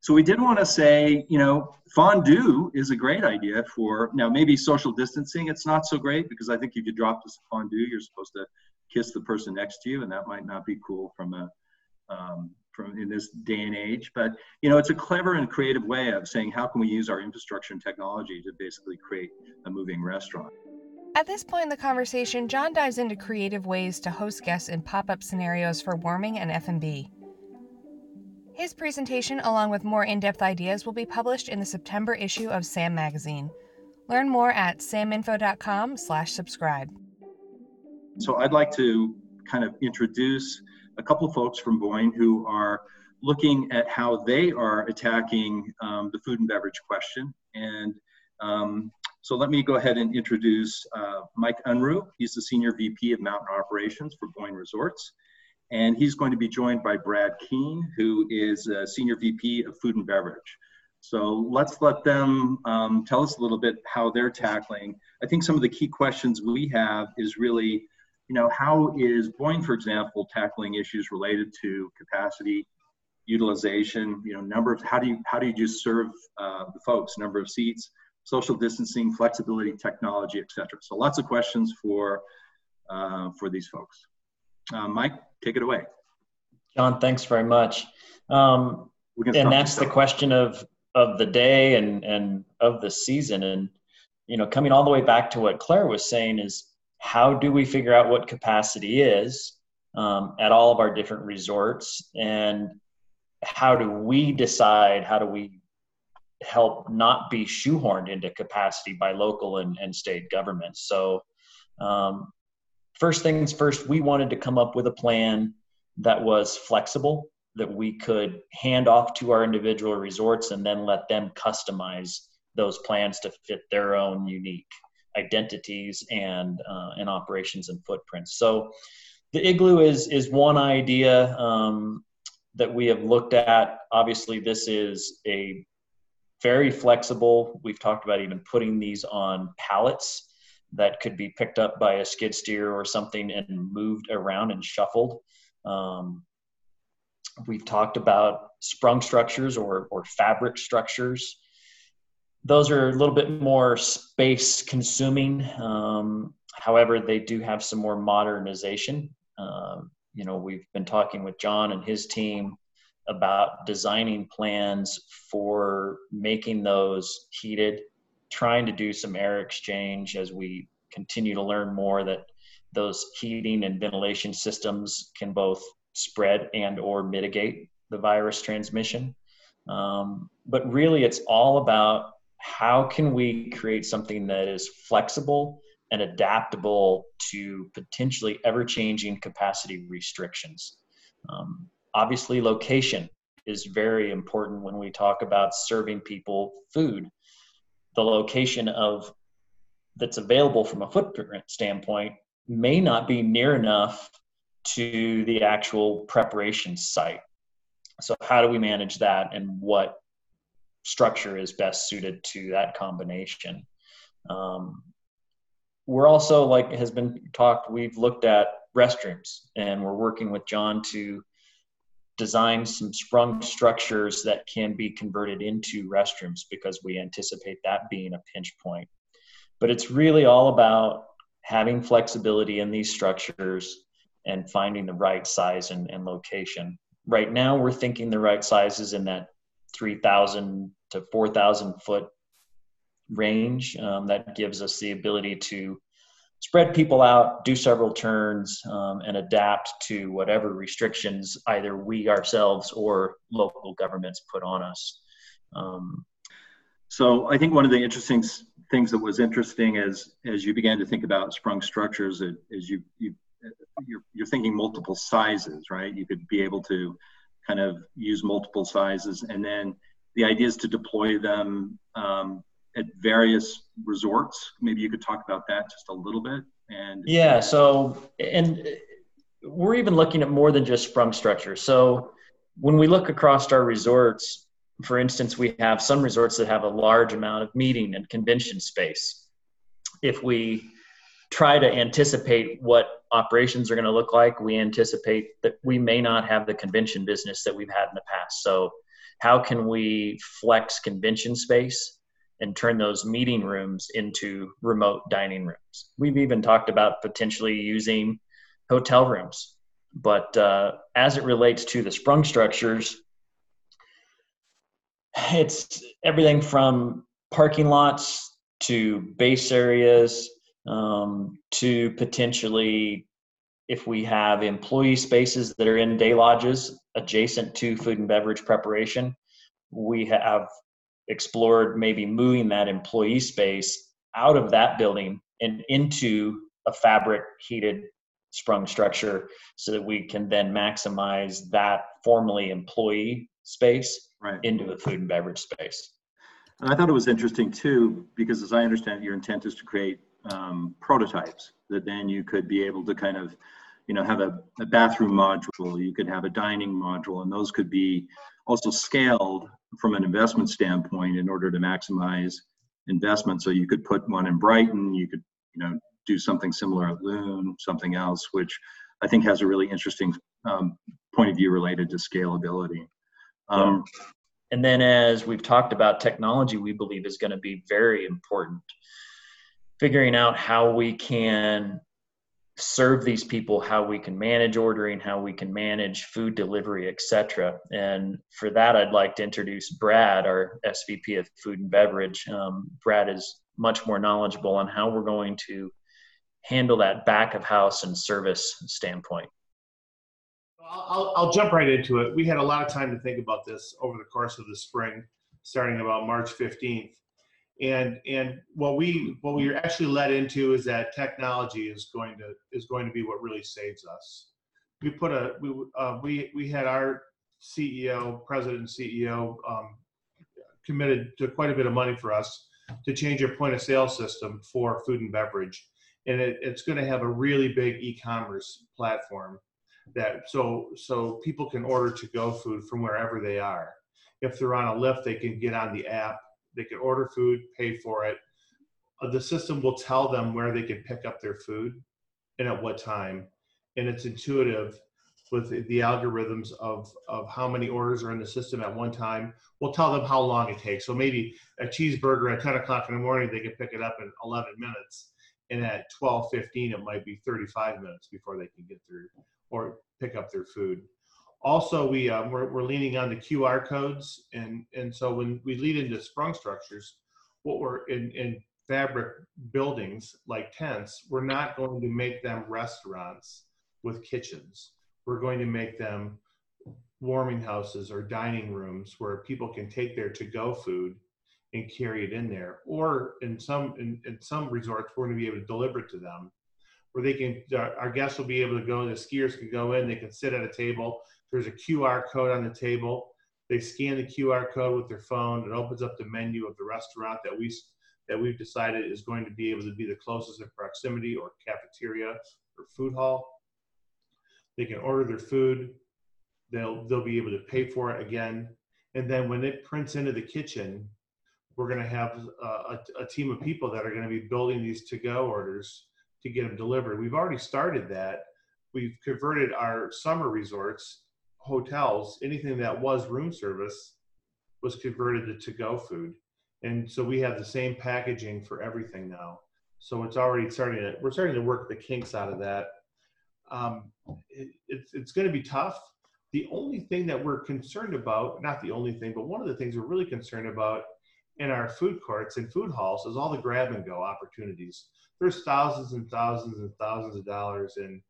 So, we did want to say, you know, fondue is a great idea for now, maybe social distancing, it's not so great because I think if you drop this fondue, you're supposed to kiss the person next to you, and that might not be cool from a um, from in this day and age. But you know, it's a clever and creative way of saying how can we use our infrastructure and technology to basically create a moving restaurant. At this point in the conversation, John dives into creative ways to host guests in pop-up scenarios for warming and F&B. His presentation, along with more in-depth ideas, will be published in the September issue of SAM Magazine. Learn more at saminfo.com/slash subscribe. So I'd like to kind of introduce a couple of folks from Boyne who are looking at how they are attacking um, the food and beverage question. And um, so let me go ahead and introduce uh, Mike Unruh. He's the Senior VP of Mountain Operations for Boyne Resorts. And he's going to be joined by Brad Keene, who is a Senior VP of Food and Beverage. So let's let them um, tell us a little bit how they're tackling. I think some of the key questions we have is really you know, how is Boyne, for example, tackling issues related to capacity, utilization, you know, number of, how do you, how do you just serve uh, the folks, number of seats, social distancing, flexibility, technology, et cetera. So lots of questions for, uh, for these folks. Uh, Mike, take it away. John, thanks very much. Um, and that's the question of, of the day and, and of the season. And, you know, coming all the way back to what Claire was saying is, how do we figure out what capacity is um, at all of our different resorts and how do we decide how do we help not be shoehorned into capacity by local and, and state governments so um, first things first we wanted to come up with a plan that was flexible that we could hand off to our individual resorts and then let them customize those plans to fit their own unique identities and uh, and operations and footprints. So the igloo is is one idea um, that we have looked at. Obviously, this is a very flexible. We've talked about even putting these on pallets that could be picked up by a skid steer or something and moved around and shuffled. Um, we've talked about sprung structures or, or fabric structures those are a little bit more space consuming. Um, however, they do have some more modernization. Um, you know, we've been talking with John and his team about designing plans for making those heated, trying to do some air exchange as we continue to learn more that those heating and ventilation systems can both spread and or mitigate the virus transmission. Um, but really, it's all about how can we create something that is flexible and adaptable to potentially ever-changing capacity restrictions. Um, obviously, location is very important when we talk about serving people food. The location of that's available from a footprint standpoint may not be near enough to the actual preparation site. So, how do we manage that and what structure is best suited to that combination? Um, we're also, like has been talked, we've looked at restrooms and we're working with John to design some sprung structures that can be converted into restrooms because we anticipate that being a pinch point. But it's really all about having flexibility in these structures and finding the right size and, and location. Right now, we're thinking the right size is in that 3,000 to 4,000 foot range. Um, that gives us the ability to spread people out, do several turns, um, and adapt to whatever restrictions either we ourselves or local governments put on us. Um, so I think one of the interesting things that was interesting as as you began to think about sprung structures, as you you you're, you're thinking multiple sizes, right? You could be able to kind of use multiple sizes, and then the idea is to deploy them um, at various resorts. Maybe you could talk about that just a little bit. And yeah, so and we're even looking at more than just sprung structure. So when we look across our resorts, for instance, we have some resorts that have a large amount of meeting and convention space. If we try to anticipate what operations are going to look like, we anticipate that we may not have the convention business that we've had in the past. So, how can we flex convention space and turn those meeting rooms into remote dining rooms. We've even talked about potentially using hotel rooms. But uh, as it relates to the sprung structures, it's everything from parking lots to base areas um, to potentially if we have employee spaces that are in day lodges adjacent to food and beverage preparation we have explored maybe moving that employee space out of that building and into a fabric heated sprung structure so that we can then maximize that formerly employee space right. into a food and beverage space. And I thought it was interesting too, because as I understand, it, your intent is to create um, prototypes that then you could be able to kind of, you know, have a, a bathroom module, you could have a dining module, and those could be also scaled from an investment standpoint in order to maximize investment. So you could put one in Brighton, you could, you know, do something similar at Loon, something else, which I think has a really interesting um, point of view related to scalability. Um, and then as we've talked about technology, we believe is going to be very important. Figuring out how we can serve these people how we can manage ordering how we can manage food delivery etc and for that i'd like to introduce brad our svp of food and beverage. Um, brad is much more knowledgeable on how we're going to handle that back of house and service standpoint. I'll, I'll jump right into it. We had a lot of time to think about this over the course of the spring starting about march 15th and and what we what we are actually led into is that technology is going to is going to be what really saves us. We put a we uh, we we had our ceo president ceo um, committed to quite a bit of money for us to change our point of sale system for food and beverage. And it, it's going to have a really big e-commerce platform that so so people can order to go food from wherever they are. If they're on a lift they can get on the app they can order food, pay for it. Uh, the system will tell them where they can pick up their food and at what time. And it's intuitive with the algorithms of, of how many orders are in the system at one time. We'll tell them how long it takes. So maybe a cheeseburger at 10 o'clock in the morning, they can pick it up in 11 minutes. And at 12, 15, it might be 35 minutes before they can get through or pick up their food also we um, we're, we're leaning on the qr codes and and so when we lead into sprung structures what we're in in fabric buildings like tents, we're not going to make them restaurants with kitchens. We're going to make them warming houses or dining rooms where people can take their to-go food and carry it in there. Or in some in, in some resorts, we're going to be able to deliver it to them, where they can our guests will be able to go. The skiers can go in. They can sit at a table. There's a QR code on the table. They scan the QR code with their phone. It opens up the menu of the restaurant that we that we've decided is going to be able to be the closest in proximity or cafeteria or food hall. They can order their food. They'll they'll be able to pay for it again, and then when it prints into the kitchen, we're going to have a, a, a team of people that are going to be building these to-go orders to get them delivered. We've already started that. We've converted our summer resorts, hotels, anything that was room service was converted to to-go food. And so we have the same packaging for everything now. So it's already starting to, we're starting to work the kinks out of that. Um, it, it's, it's going to be tough. The only thing that we're concerned about, not the only thing, but one of the things we're really concerned about in our food courts and food halls is all the grab and go opportunities. There's thousands and thousands and thousands of dollars in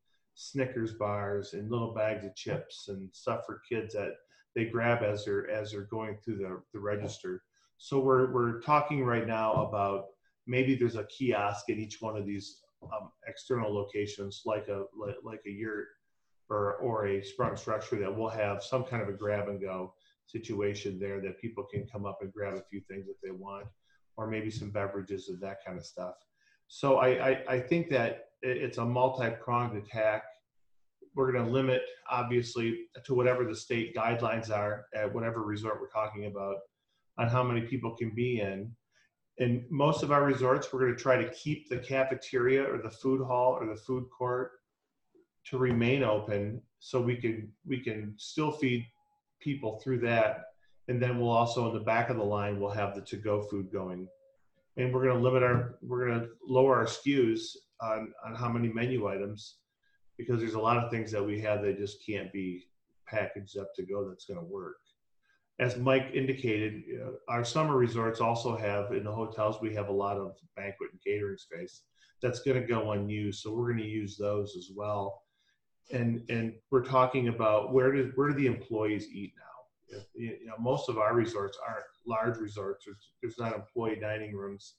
Snickers bars and little bags of chips and stuff for kids that they grab as they're as they're going through the, the register. So we're we're talking right now about maybe there's a kiosk at each one of these um, external locations, like a like, like a yurt or or a sprung structure that will have some kind of a grab and go situation there that people can come up and grab a few things if they want, or maybe some beverages and that kind of stuff. So I, I, I think that it's a multi-pronged attack. We're going to limit, obviously, to whatever the state guidelines are at whatever resort we're talking about on how many people can be in. In most of our resorts, we're going to try to keep the cafeteria or the food hall or the food court to remain open so we can we can still feed people through that. And then we'll also in the back of the line we'll have the to-go food going. And we're going to limit our we're going to lower our SKUs on on how many menu items because there's a lot of things that we have that just can't be packaged up to go that's going to work as mike indicated our summer resorts also have in the hotels we have a lot of banquet and catering space that's going to go unused so we're going to use those as well and and we're talking about where do where do the employees eat now? You know, most of our resorts aren't large resorts. There's, there's not employee dining rooms,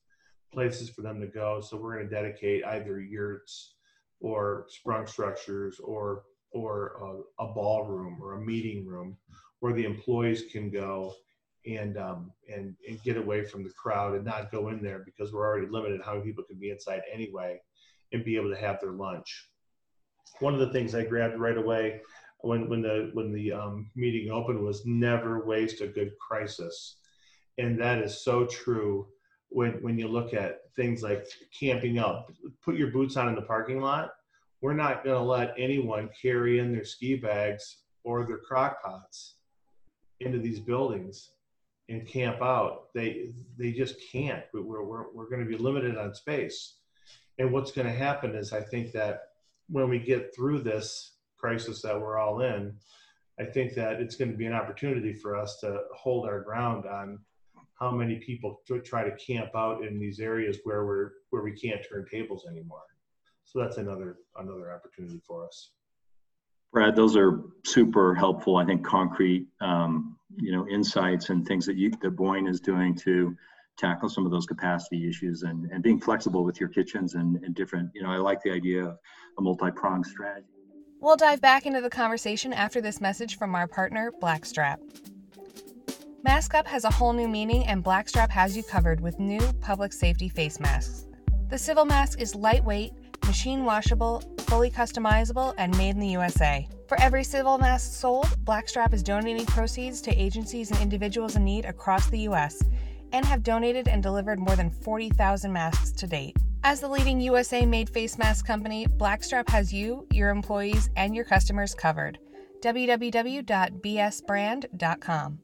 places for them to go. So we're going to dedicate either yurts or sprung structures or or a, a ballroom or a meeting room where the employees can go and um, and and get away from the crowd and not go in there because we're already limited how many people can be inside anyway and be able to have their lunch one of the things I grabbed right away when when the when the um, meeting opened was never waste a good crisis, and that is so true. When when you look at things like camping up, put your boots on in the parking lot. We're not going to let anyone carry in their ski bags or their crock pots into these buildings and camp out. They they just can't. We're we're, we're going to be limited on space. And what's going to happen is I think that when we get through this crisis that we're all in, I think that it's going to be an opportunity for us to hold our ground on how many people try to camp out in these areas where we're where we can't turn tables anymore. So that's another another opportunity for us. Brad, those are super helpful. I think concrete, um, you know, insights and things that you that Boyne is doing to tackle some of those capacity issues and, and being flexible with your kitchens and, and different, you know, I like the idea of a multi-pronged strategy. We'll dive back into the conversation after this message from our partner, Blackstrap. Mask Up has a whole new meaning, and Blackstrap has you covered with new public safety face masks. The civil mask is lightweight, machine washable, fully customizable, and made in the USA. For every civil mask sold, Blackstrap is donating proceeds to agencies and individuals in need across the U.S and have donated and delivered more than 40,000 masks to date. As the leading USA made face mask company, Blackstrap has you, your employees, and your customers covered. www.bsbrand.com.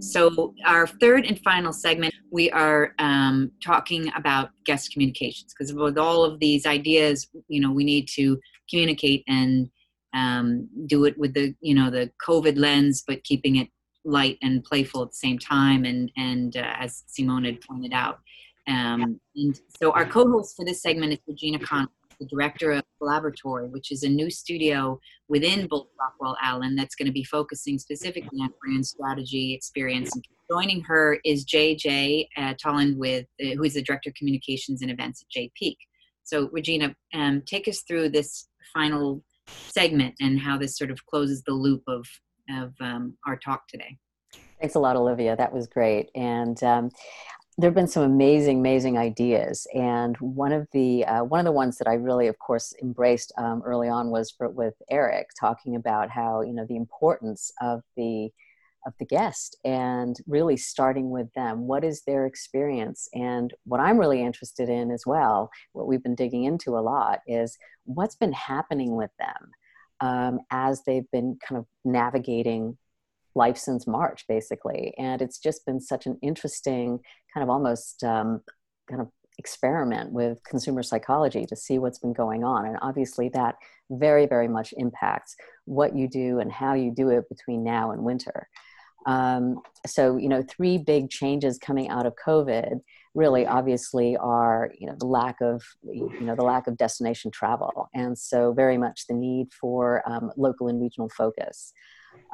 So, our third and final segment, we are um, talking about guest communications because with all of these ideas, you know, we need to communicate and um, do it with the, you know, the COVID lens, but keeping it light and playful at the same time and and uh, as simone had pointed out. Um, and so our co-host for this segment is Regina Connell, the director of Collaboratory, which is a new studio within Bull Stockwell Allen that's going to be focusing specifically on brand strategy, experience. And joining her is JJ uh, Toland, with uh, who is the director of communications and events at Jay Peak. So Regina, um, take us through this final segment and how this sort of closes the loop of of um, our talk today. Thanks a lot, Olivia. That was great. And um, there have been some amazing, amazing ideas. And one of the uh, one of the ones that I really, of course, embraced um, early on was for, with Eric talking about how you know the importance of the of the guest and really starting with them. What is their experience? And what I'm really interested in as well, what we've been digging into a lot, is what's been happening with them um, as they've been kind of navigating life since March, basically. And it's just been such an interesting kind of almost um, kind of experiment with consumer psychology to see what's been going on. And obviously, that very, very much impacts what you do and how you do it between now and winter. Um, so, you know, three big changes coming out of COVID really obviously are you know the lack of you know the lack of destination travel and so very much the need for um, local and regional focus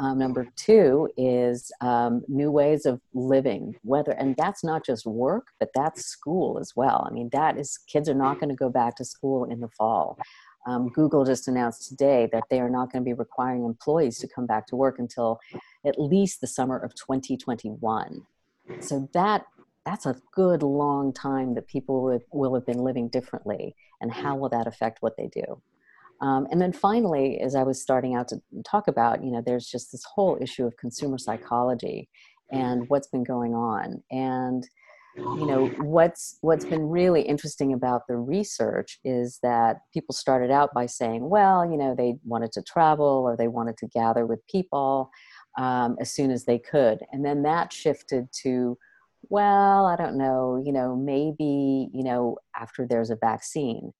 um, number two is um, new ways of living whether and that's not just work but that's school as well i mean that is kids are not going to go back to school in the fall um, Google just announced today that they are not going to be requiring employees to come back to work until at least the summer of 2021. So that that's a good long time that people will have been living differently, and how will that affect what they do? Um, and then finally, as I was starting out to talk about, you know, there's just this whole issue of consumer psychology and what's been going on, and you know what's what's been really interesting about the research is that people started out by saying well you know they wanted to travel or they wanted to gather with people um, as soon as they could. And then that shifted to well i don't know you know maybe you know after there's a vaccine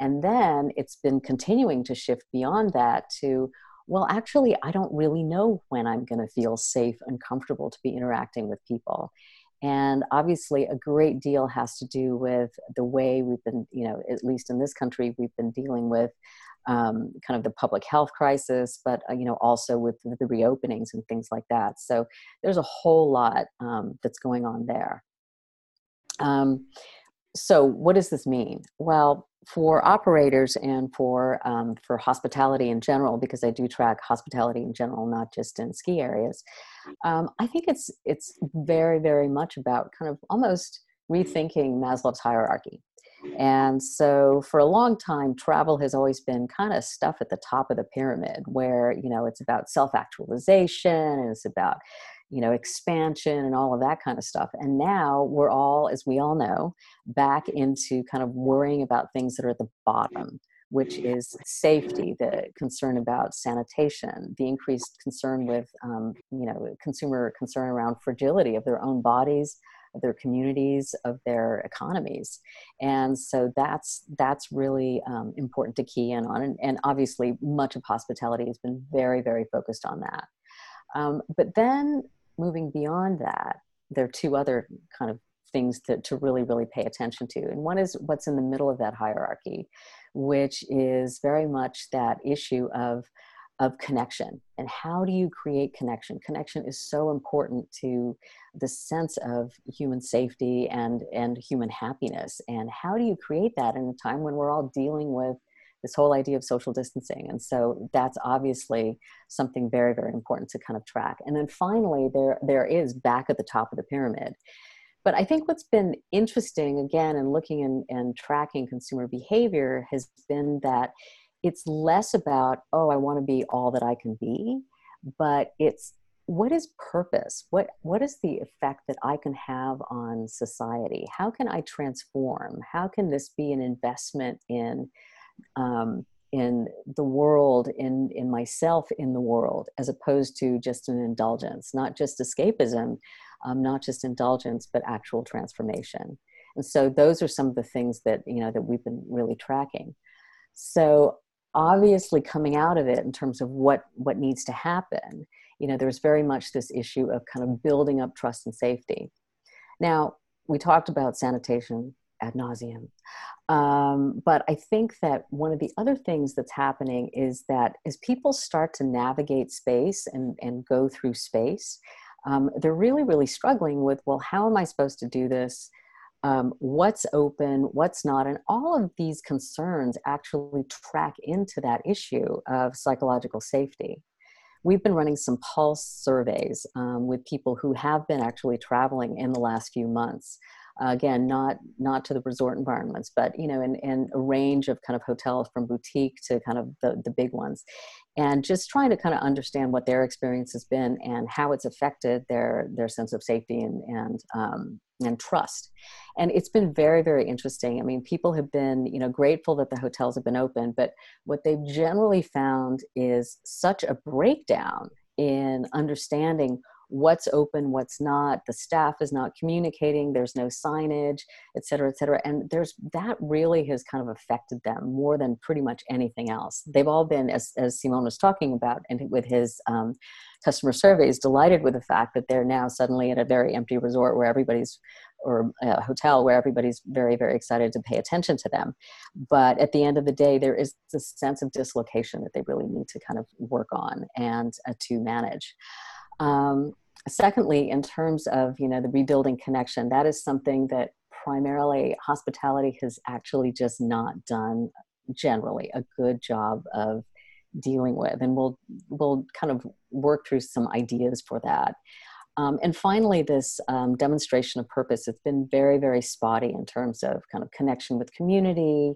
and then it's been continuing to shift beyond that to well actually i don't really know when i'm going to feel safe and comfortable to be interacting with people and obviously, a great deal has to do with the way we've been, you know, at least in this country, we've been dealing with um, kind of the public health crisis, but, uh, you know, also with the reopenings and things like that. So there's a whole lot um, that's going on there. Um, so, what does this mean? Well, for operators and for um, for hospitality in general, because I do track hospitality in general, not just in ski areas, um, I think it's it's very very much about kind of almost rethinking Maslow's hierarchy. And so for a long time, travel has always been kind of stuff at the top of the pyramid where, you know, it's about self actualization and it's about you know expansion and all of that kind of stuff. And now we're all as we all know back into kind of worrying about things that are at the bottom which is safety the concern about sanitation the increased concern with um, you know consumer concern around fragility of their own bodies of their communities of their economies. And so that's that's really um, important to key in on. And, and obviously much of hospitality has been very very focused on that. Um, but then moving beyond that, there are two other kind of things to, to really, really pay attention to. And one is what's in the middle of that hierarchy, which is very much that issue of, of connection. And how do you create connection? Connection is so important to the sense of human safety and, and human happiness. And how do you create that in a time when we're all dealing with this whole idea of social distancing. And so that's obviously something very, very important to kind of track. And then finally, there, there is back at the top of the pyramid. But I think what's been interesting, again, and looking and, and tracking consumer behavior has been that it's less about, oh, I want to be all that I can be, but it's what is purpose what what is the effect that i can have on society how can i transform how can this be an investment in um, in the world, in in myself, in the world, as opposed to just an indulgence, not just escapism, um, not just indulgence, but actual transformation. And so those are some of the things that you know that we've been really tracking. So obviously coming out of it in terms of what what needs to happen you know there's very much this issue of kind of building up trust and safety now we talked about sanitation ad nauseum. Um, but I think that one of the other things that's happening is that as people start to navigate space and, and go through space, um, they're really, really struggling with, well, how am I supposed to do this? Um, what's open, what's not, and all of these concerns actually track into that issue of psychological safety. We've been running some pulse surveys um, with people who have been actually traveling in the last few months uh, again not not to the resort environments but you know in, in a range of kind of hotels from boutique to kind of the, the big ones. And just trying to kind of understand what their experience has been and how it's affected their their sense of safety and and um, and trust. And it's been very very interesting. I mean people have been you know grateful that the hotels have been open but what they've generally found is such a breakdown in understanding what's open what's not the staff is not communicating there's no signage et cetera et cetera and there's that really has kind of affected them more than pretty much anything else. They've all been as, as simone was talking about and with his um, customer surveys delighted with the fact that they're now suddenly at a very empty resort where everybody's or a hotel where everybody's very very excited to pay attention to them. But at the end of the day there is this sense of dislocation that they really need to kind of work on and uh, to manage um, secondly, in terms of you know the rebuilding connection, that is something that primarily hospitality has actually just not done generally a good job of dealing with, and we'll we'll kind of work through some ideas for that. Um, and finally, this um, demonstration of purpose, it's been very, very spotty in terms of kind of connection with community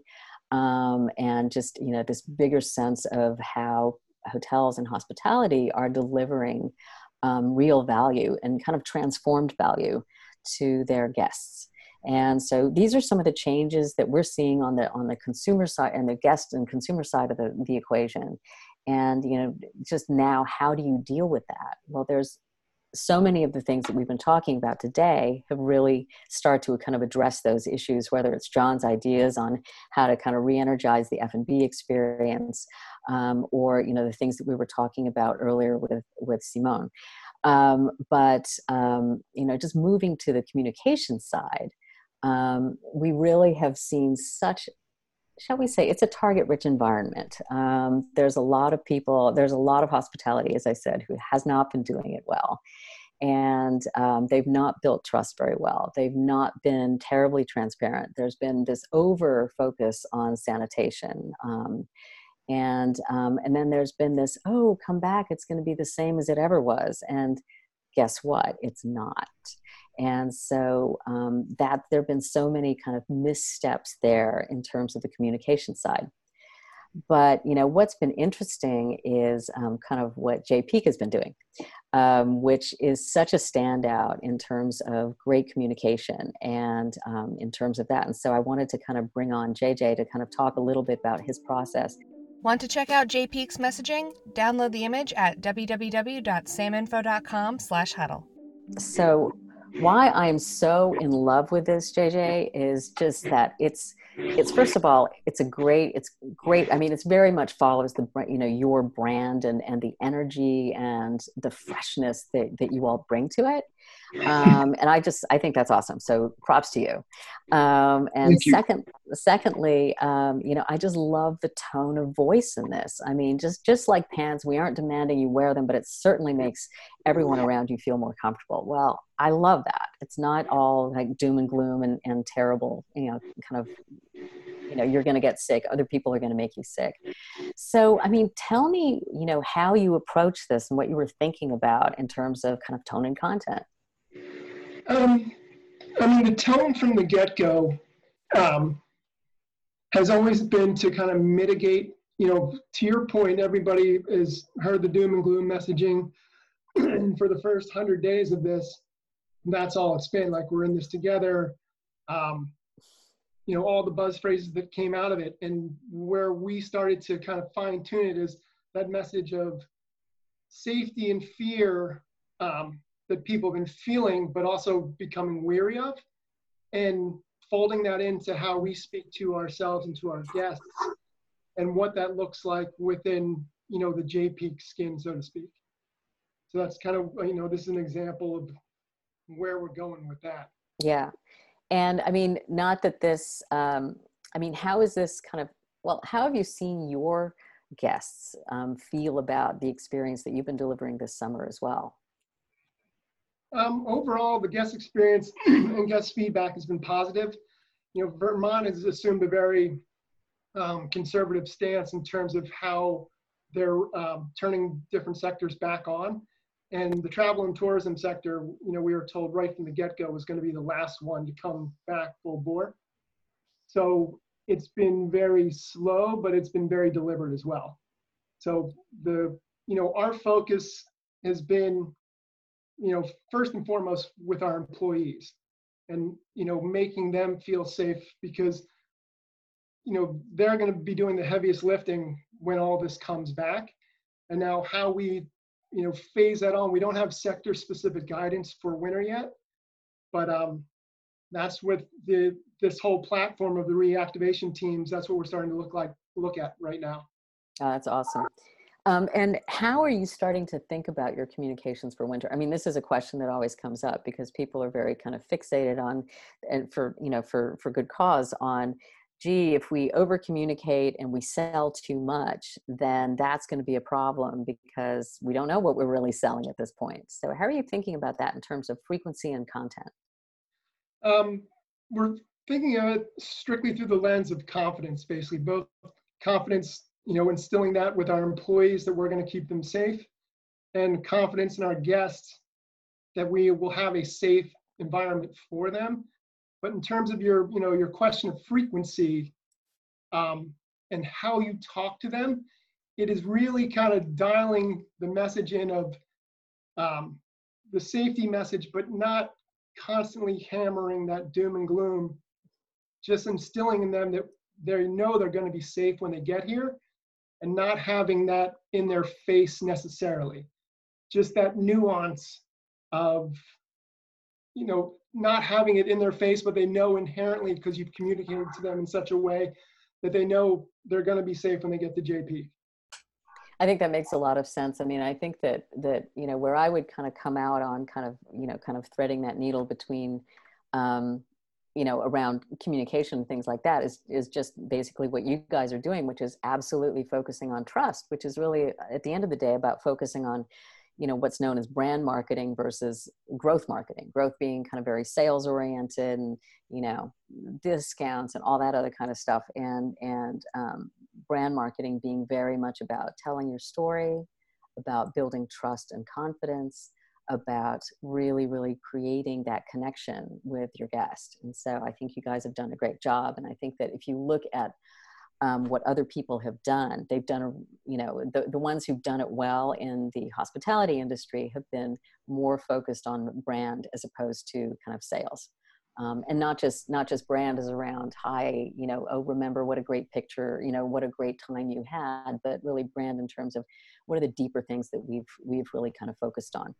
um, and just, you know, this bigger sense of how hotels and hospitality are delivering um, real value and kind of transformed value to their guests. And so these are some of the changes that we're seeing on the on the consumer side and the guest and consumer side of the, the equation. And you know, just now, how do you deal with that? Well, there's so many of the things that we've been talking about today have really started to kind of address those issues whether it's john's ideas on how to kind of re-energize the f&b experience um, or you know the things that we were talking about earlier with with simone. Um, but um, you know just moving to the communication side um, we really have seen such shall we say, it's a target rich environment. Um, there's a lot of people, there's a lot of hospitality, as I said, who has not been doing it well. And um, they've not built trust very well. They've not been terribly transparent. There's been this over focus on sanitation. Um, and um, and then there's been this oh come back it's going to be the same as it ever was and guess what it's not and so um, that there have been so many kind of missteps there in terms of the communication side but you know what's been interesting is um, kind of what jay peak has been doing um, which is such a standout in terms of great communication and um, in terms of that and so i wanted to kind of bring on jj to kind of talk a little bit about his process Want to check out Jay Peak's messaging? Download the image at www.saminfo.com slash huddle. So why I'm so in love with this, JJ, is just that it's it's first of all it's a great it's great i mean it's very much follows the you know your brand and and the energy and the freshness that, that you all bring to it um, and I just I think that's awesome. So props to you. Um, and you. second, secondly, um, you know, I just love the tone of voice in this. I mean, just just like pants, we aren't demanding you wear them, but it certainly makes everyone around you feel more comfortable. Well, I love that. It's not all like doom and gloom and, and terrible, you know, kind of you know you're going to get sick other people are going to make you sick so i mean tell me you know how you approach this and what you were thinking about in terms of kind of tone and content um, I mean, the tone from the get go um, has always been to kind of mitigate, you know, to your point, everybody has heard the doom and gloom messaging. and for the first 100 days of this, that's all it's been like we're in this together. Um, you know, all the buzz phrases that came out of it. And where we started to kind of fine tune it is that message of safety and fear um, that people have been feeling, but also becoming weary of, and folding that into how we speak to ourselves and to our guests, and what that looks like within you know the Jay Peak skin, so to speak. So that's kind of you know this is an example of where we're going with that. Yeah. And I mean, not that this, um, I mean, how is this kind of, well, how have you seen your guests um, feel about the experience that you've been delivering this summer as well? Um, overall, the guest experience and guest feedback has been positive. You know, Vermont has assumed a very um, conservative stance in terms of how they're um, turning different sectors back on. And the travel and tourism sector, you know, we were told right from the get-go was going to be the last one to come back full bore. So it's been very slow, but it's been very deliberate as well. So the, you know, our focus has been, you know, first and foremost with our employees and, you know, making them feel safe because, you know, they're going to be doing the heaviest lifting when all this comes back. And now how we, you know, phase that on, we don't have sector specific guidance for winter yet, but um, that's with the this whole platform of the reactivation teams that's what we're starting to look like look at right now oh, that's awesome um, and how are you starting to think about your communications for winter? I mean this is a question that always comes up because people are very kind of fixated on and for you know for for good cause on gee if we over communicate and we sell too much then that's going to be a problem because we don't know what we're really selling at this point. So how are you thinking about that in terms of frequency and content? Um, we're thinking of it strictly through the lens of confidence, basically, both confidence, you know, instilling that with our employees that we're going to keep them safe, and confidence in our guests that we will have a safe environment for them. But in terms of your, you know, your question of frequency um, and how you talk to them, it is really kind of dialing the message in of um, the safety message, but not constantly hammering that doom and gloom, just instilling in them that they know they're going to be safe when they get here and not having that in their face necessarily. Just that nuance of, you know, not having it in their face, but they know inherently because you've communicated to them in such a way that they know they're going to be safe when they get to JP. I think that makes a lot of sense. I mean, I think that that you know where I would kind of come out on kind of you know kind of threading that needle between um, you know around communication things like that is is just basically what you guys are doing, which is absolutely focusing on trust, which is really at the end of the day about focusing on you know what's known as brand marketing versus growth marketing growth being kind of very sales oriented and you know discounts and all that other kind of stuff. And and um, brand marketing being very much about telling your story about building trust and confidence about really really creating that connection with your guest and so i think you guys have done a great job and i think that if you look at um, what other people have done. They've done, a, you know, the, the ones who've done it well in the hospitality industry have been more focused on brand as opposed to kind of sales. Um, and not just not just brand is around hi you know oh remember what a great picture you know what a great time you had but really brand in terms of what are the deeper things that we've we've really kind of focused on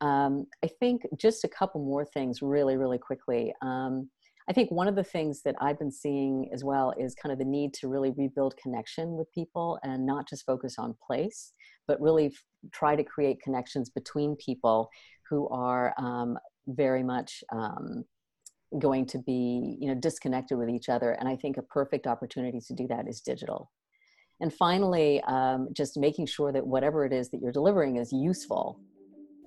um, i think just a couple more things really really quickly um, I think one of the things that I've been seeing as well is kind of the need to really rebuild connection with people and not just focus on place, but really f- try to create connections between people who are um, very much um, going to be, you know, disconnected with each other. And I think a perfect opportunity to do that is digital. And finally, um, just making sure that whatever it is that you're delivering is useful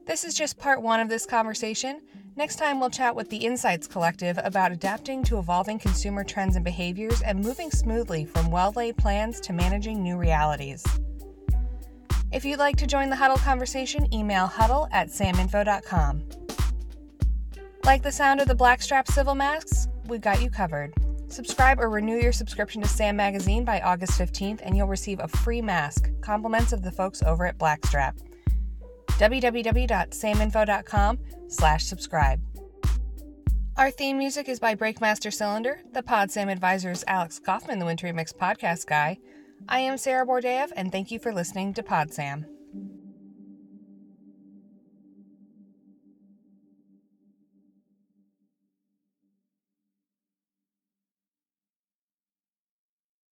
this is just part one of this conversation. Next time, we'll chat with the Insights Collective about adapting to evolving consumer trends and behaviors and moving smoothly from well laid plans to managing new realities. If you'd like to join the Huddle conversation, email huddle at saminfo.com. Like the sound of the blackstrap civil masks? We've got you covered. Subscribe or renew your subscription to Sam Magazine by August 15th, and you'll receive a free mask, compliments of the folks over at Blackstrap www.saminfo.com slash subscribe. Our theme music is by Breakmaster Cylinder, the Pod Sam advisors Alex Kaufman, the Wintry Mix podcast guy. I am Sarah Bordeev, and thank you for listening to Pod Sam.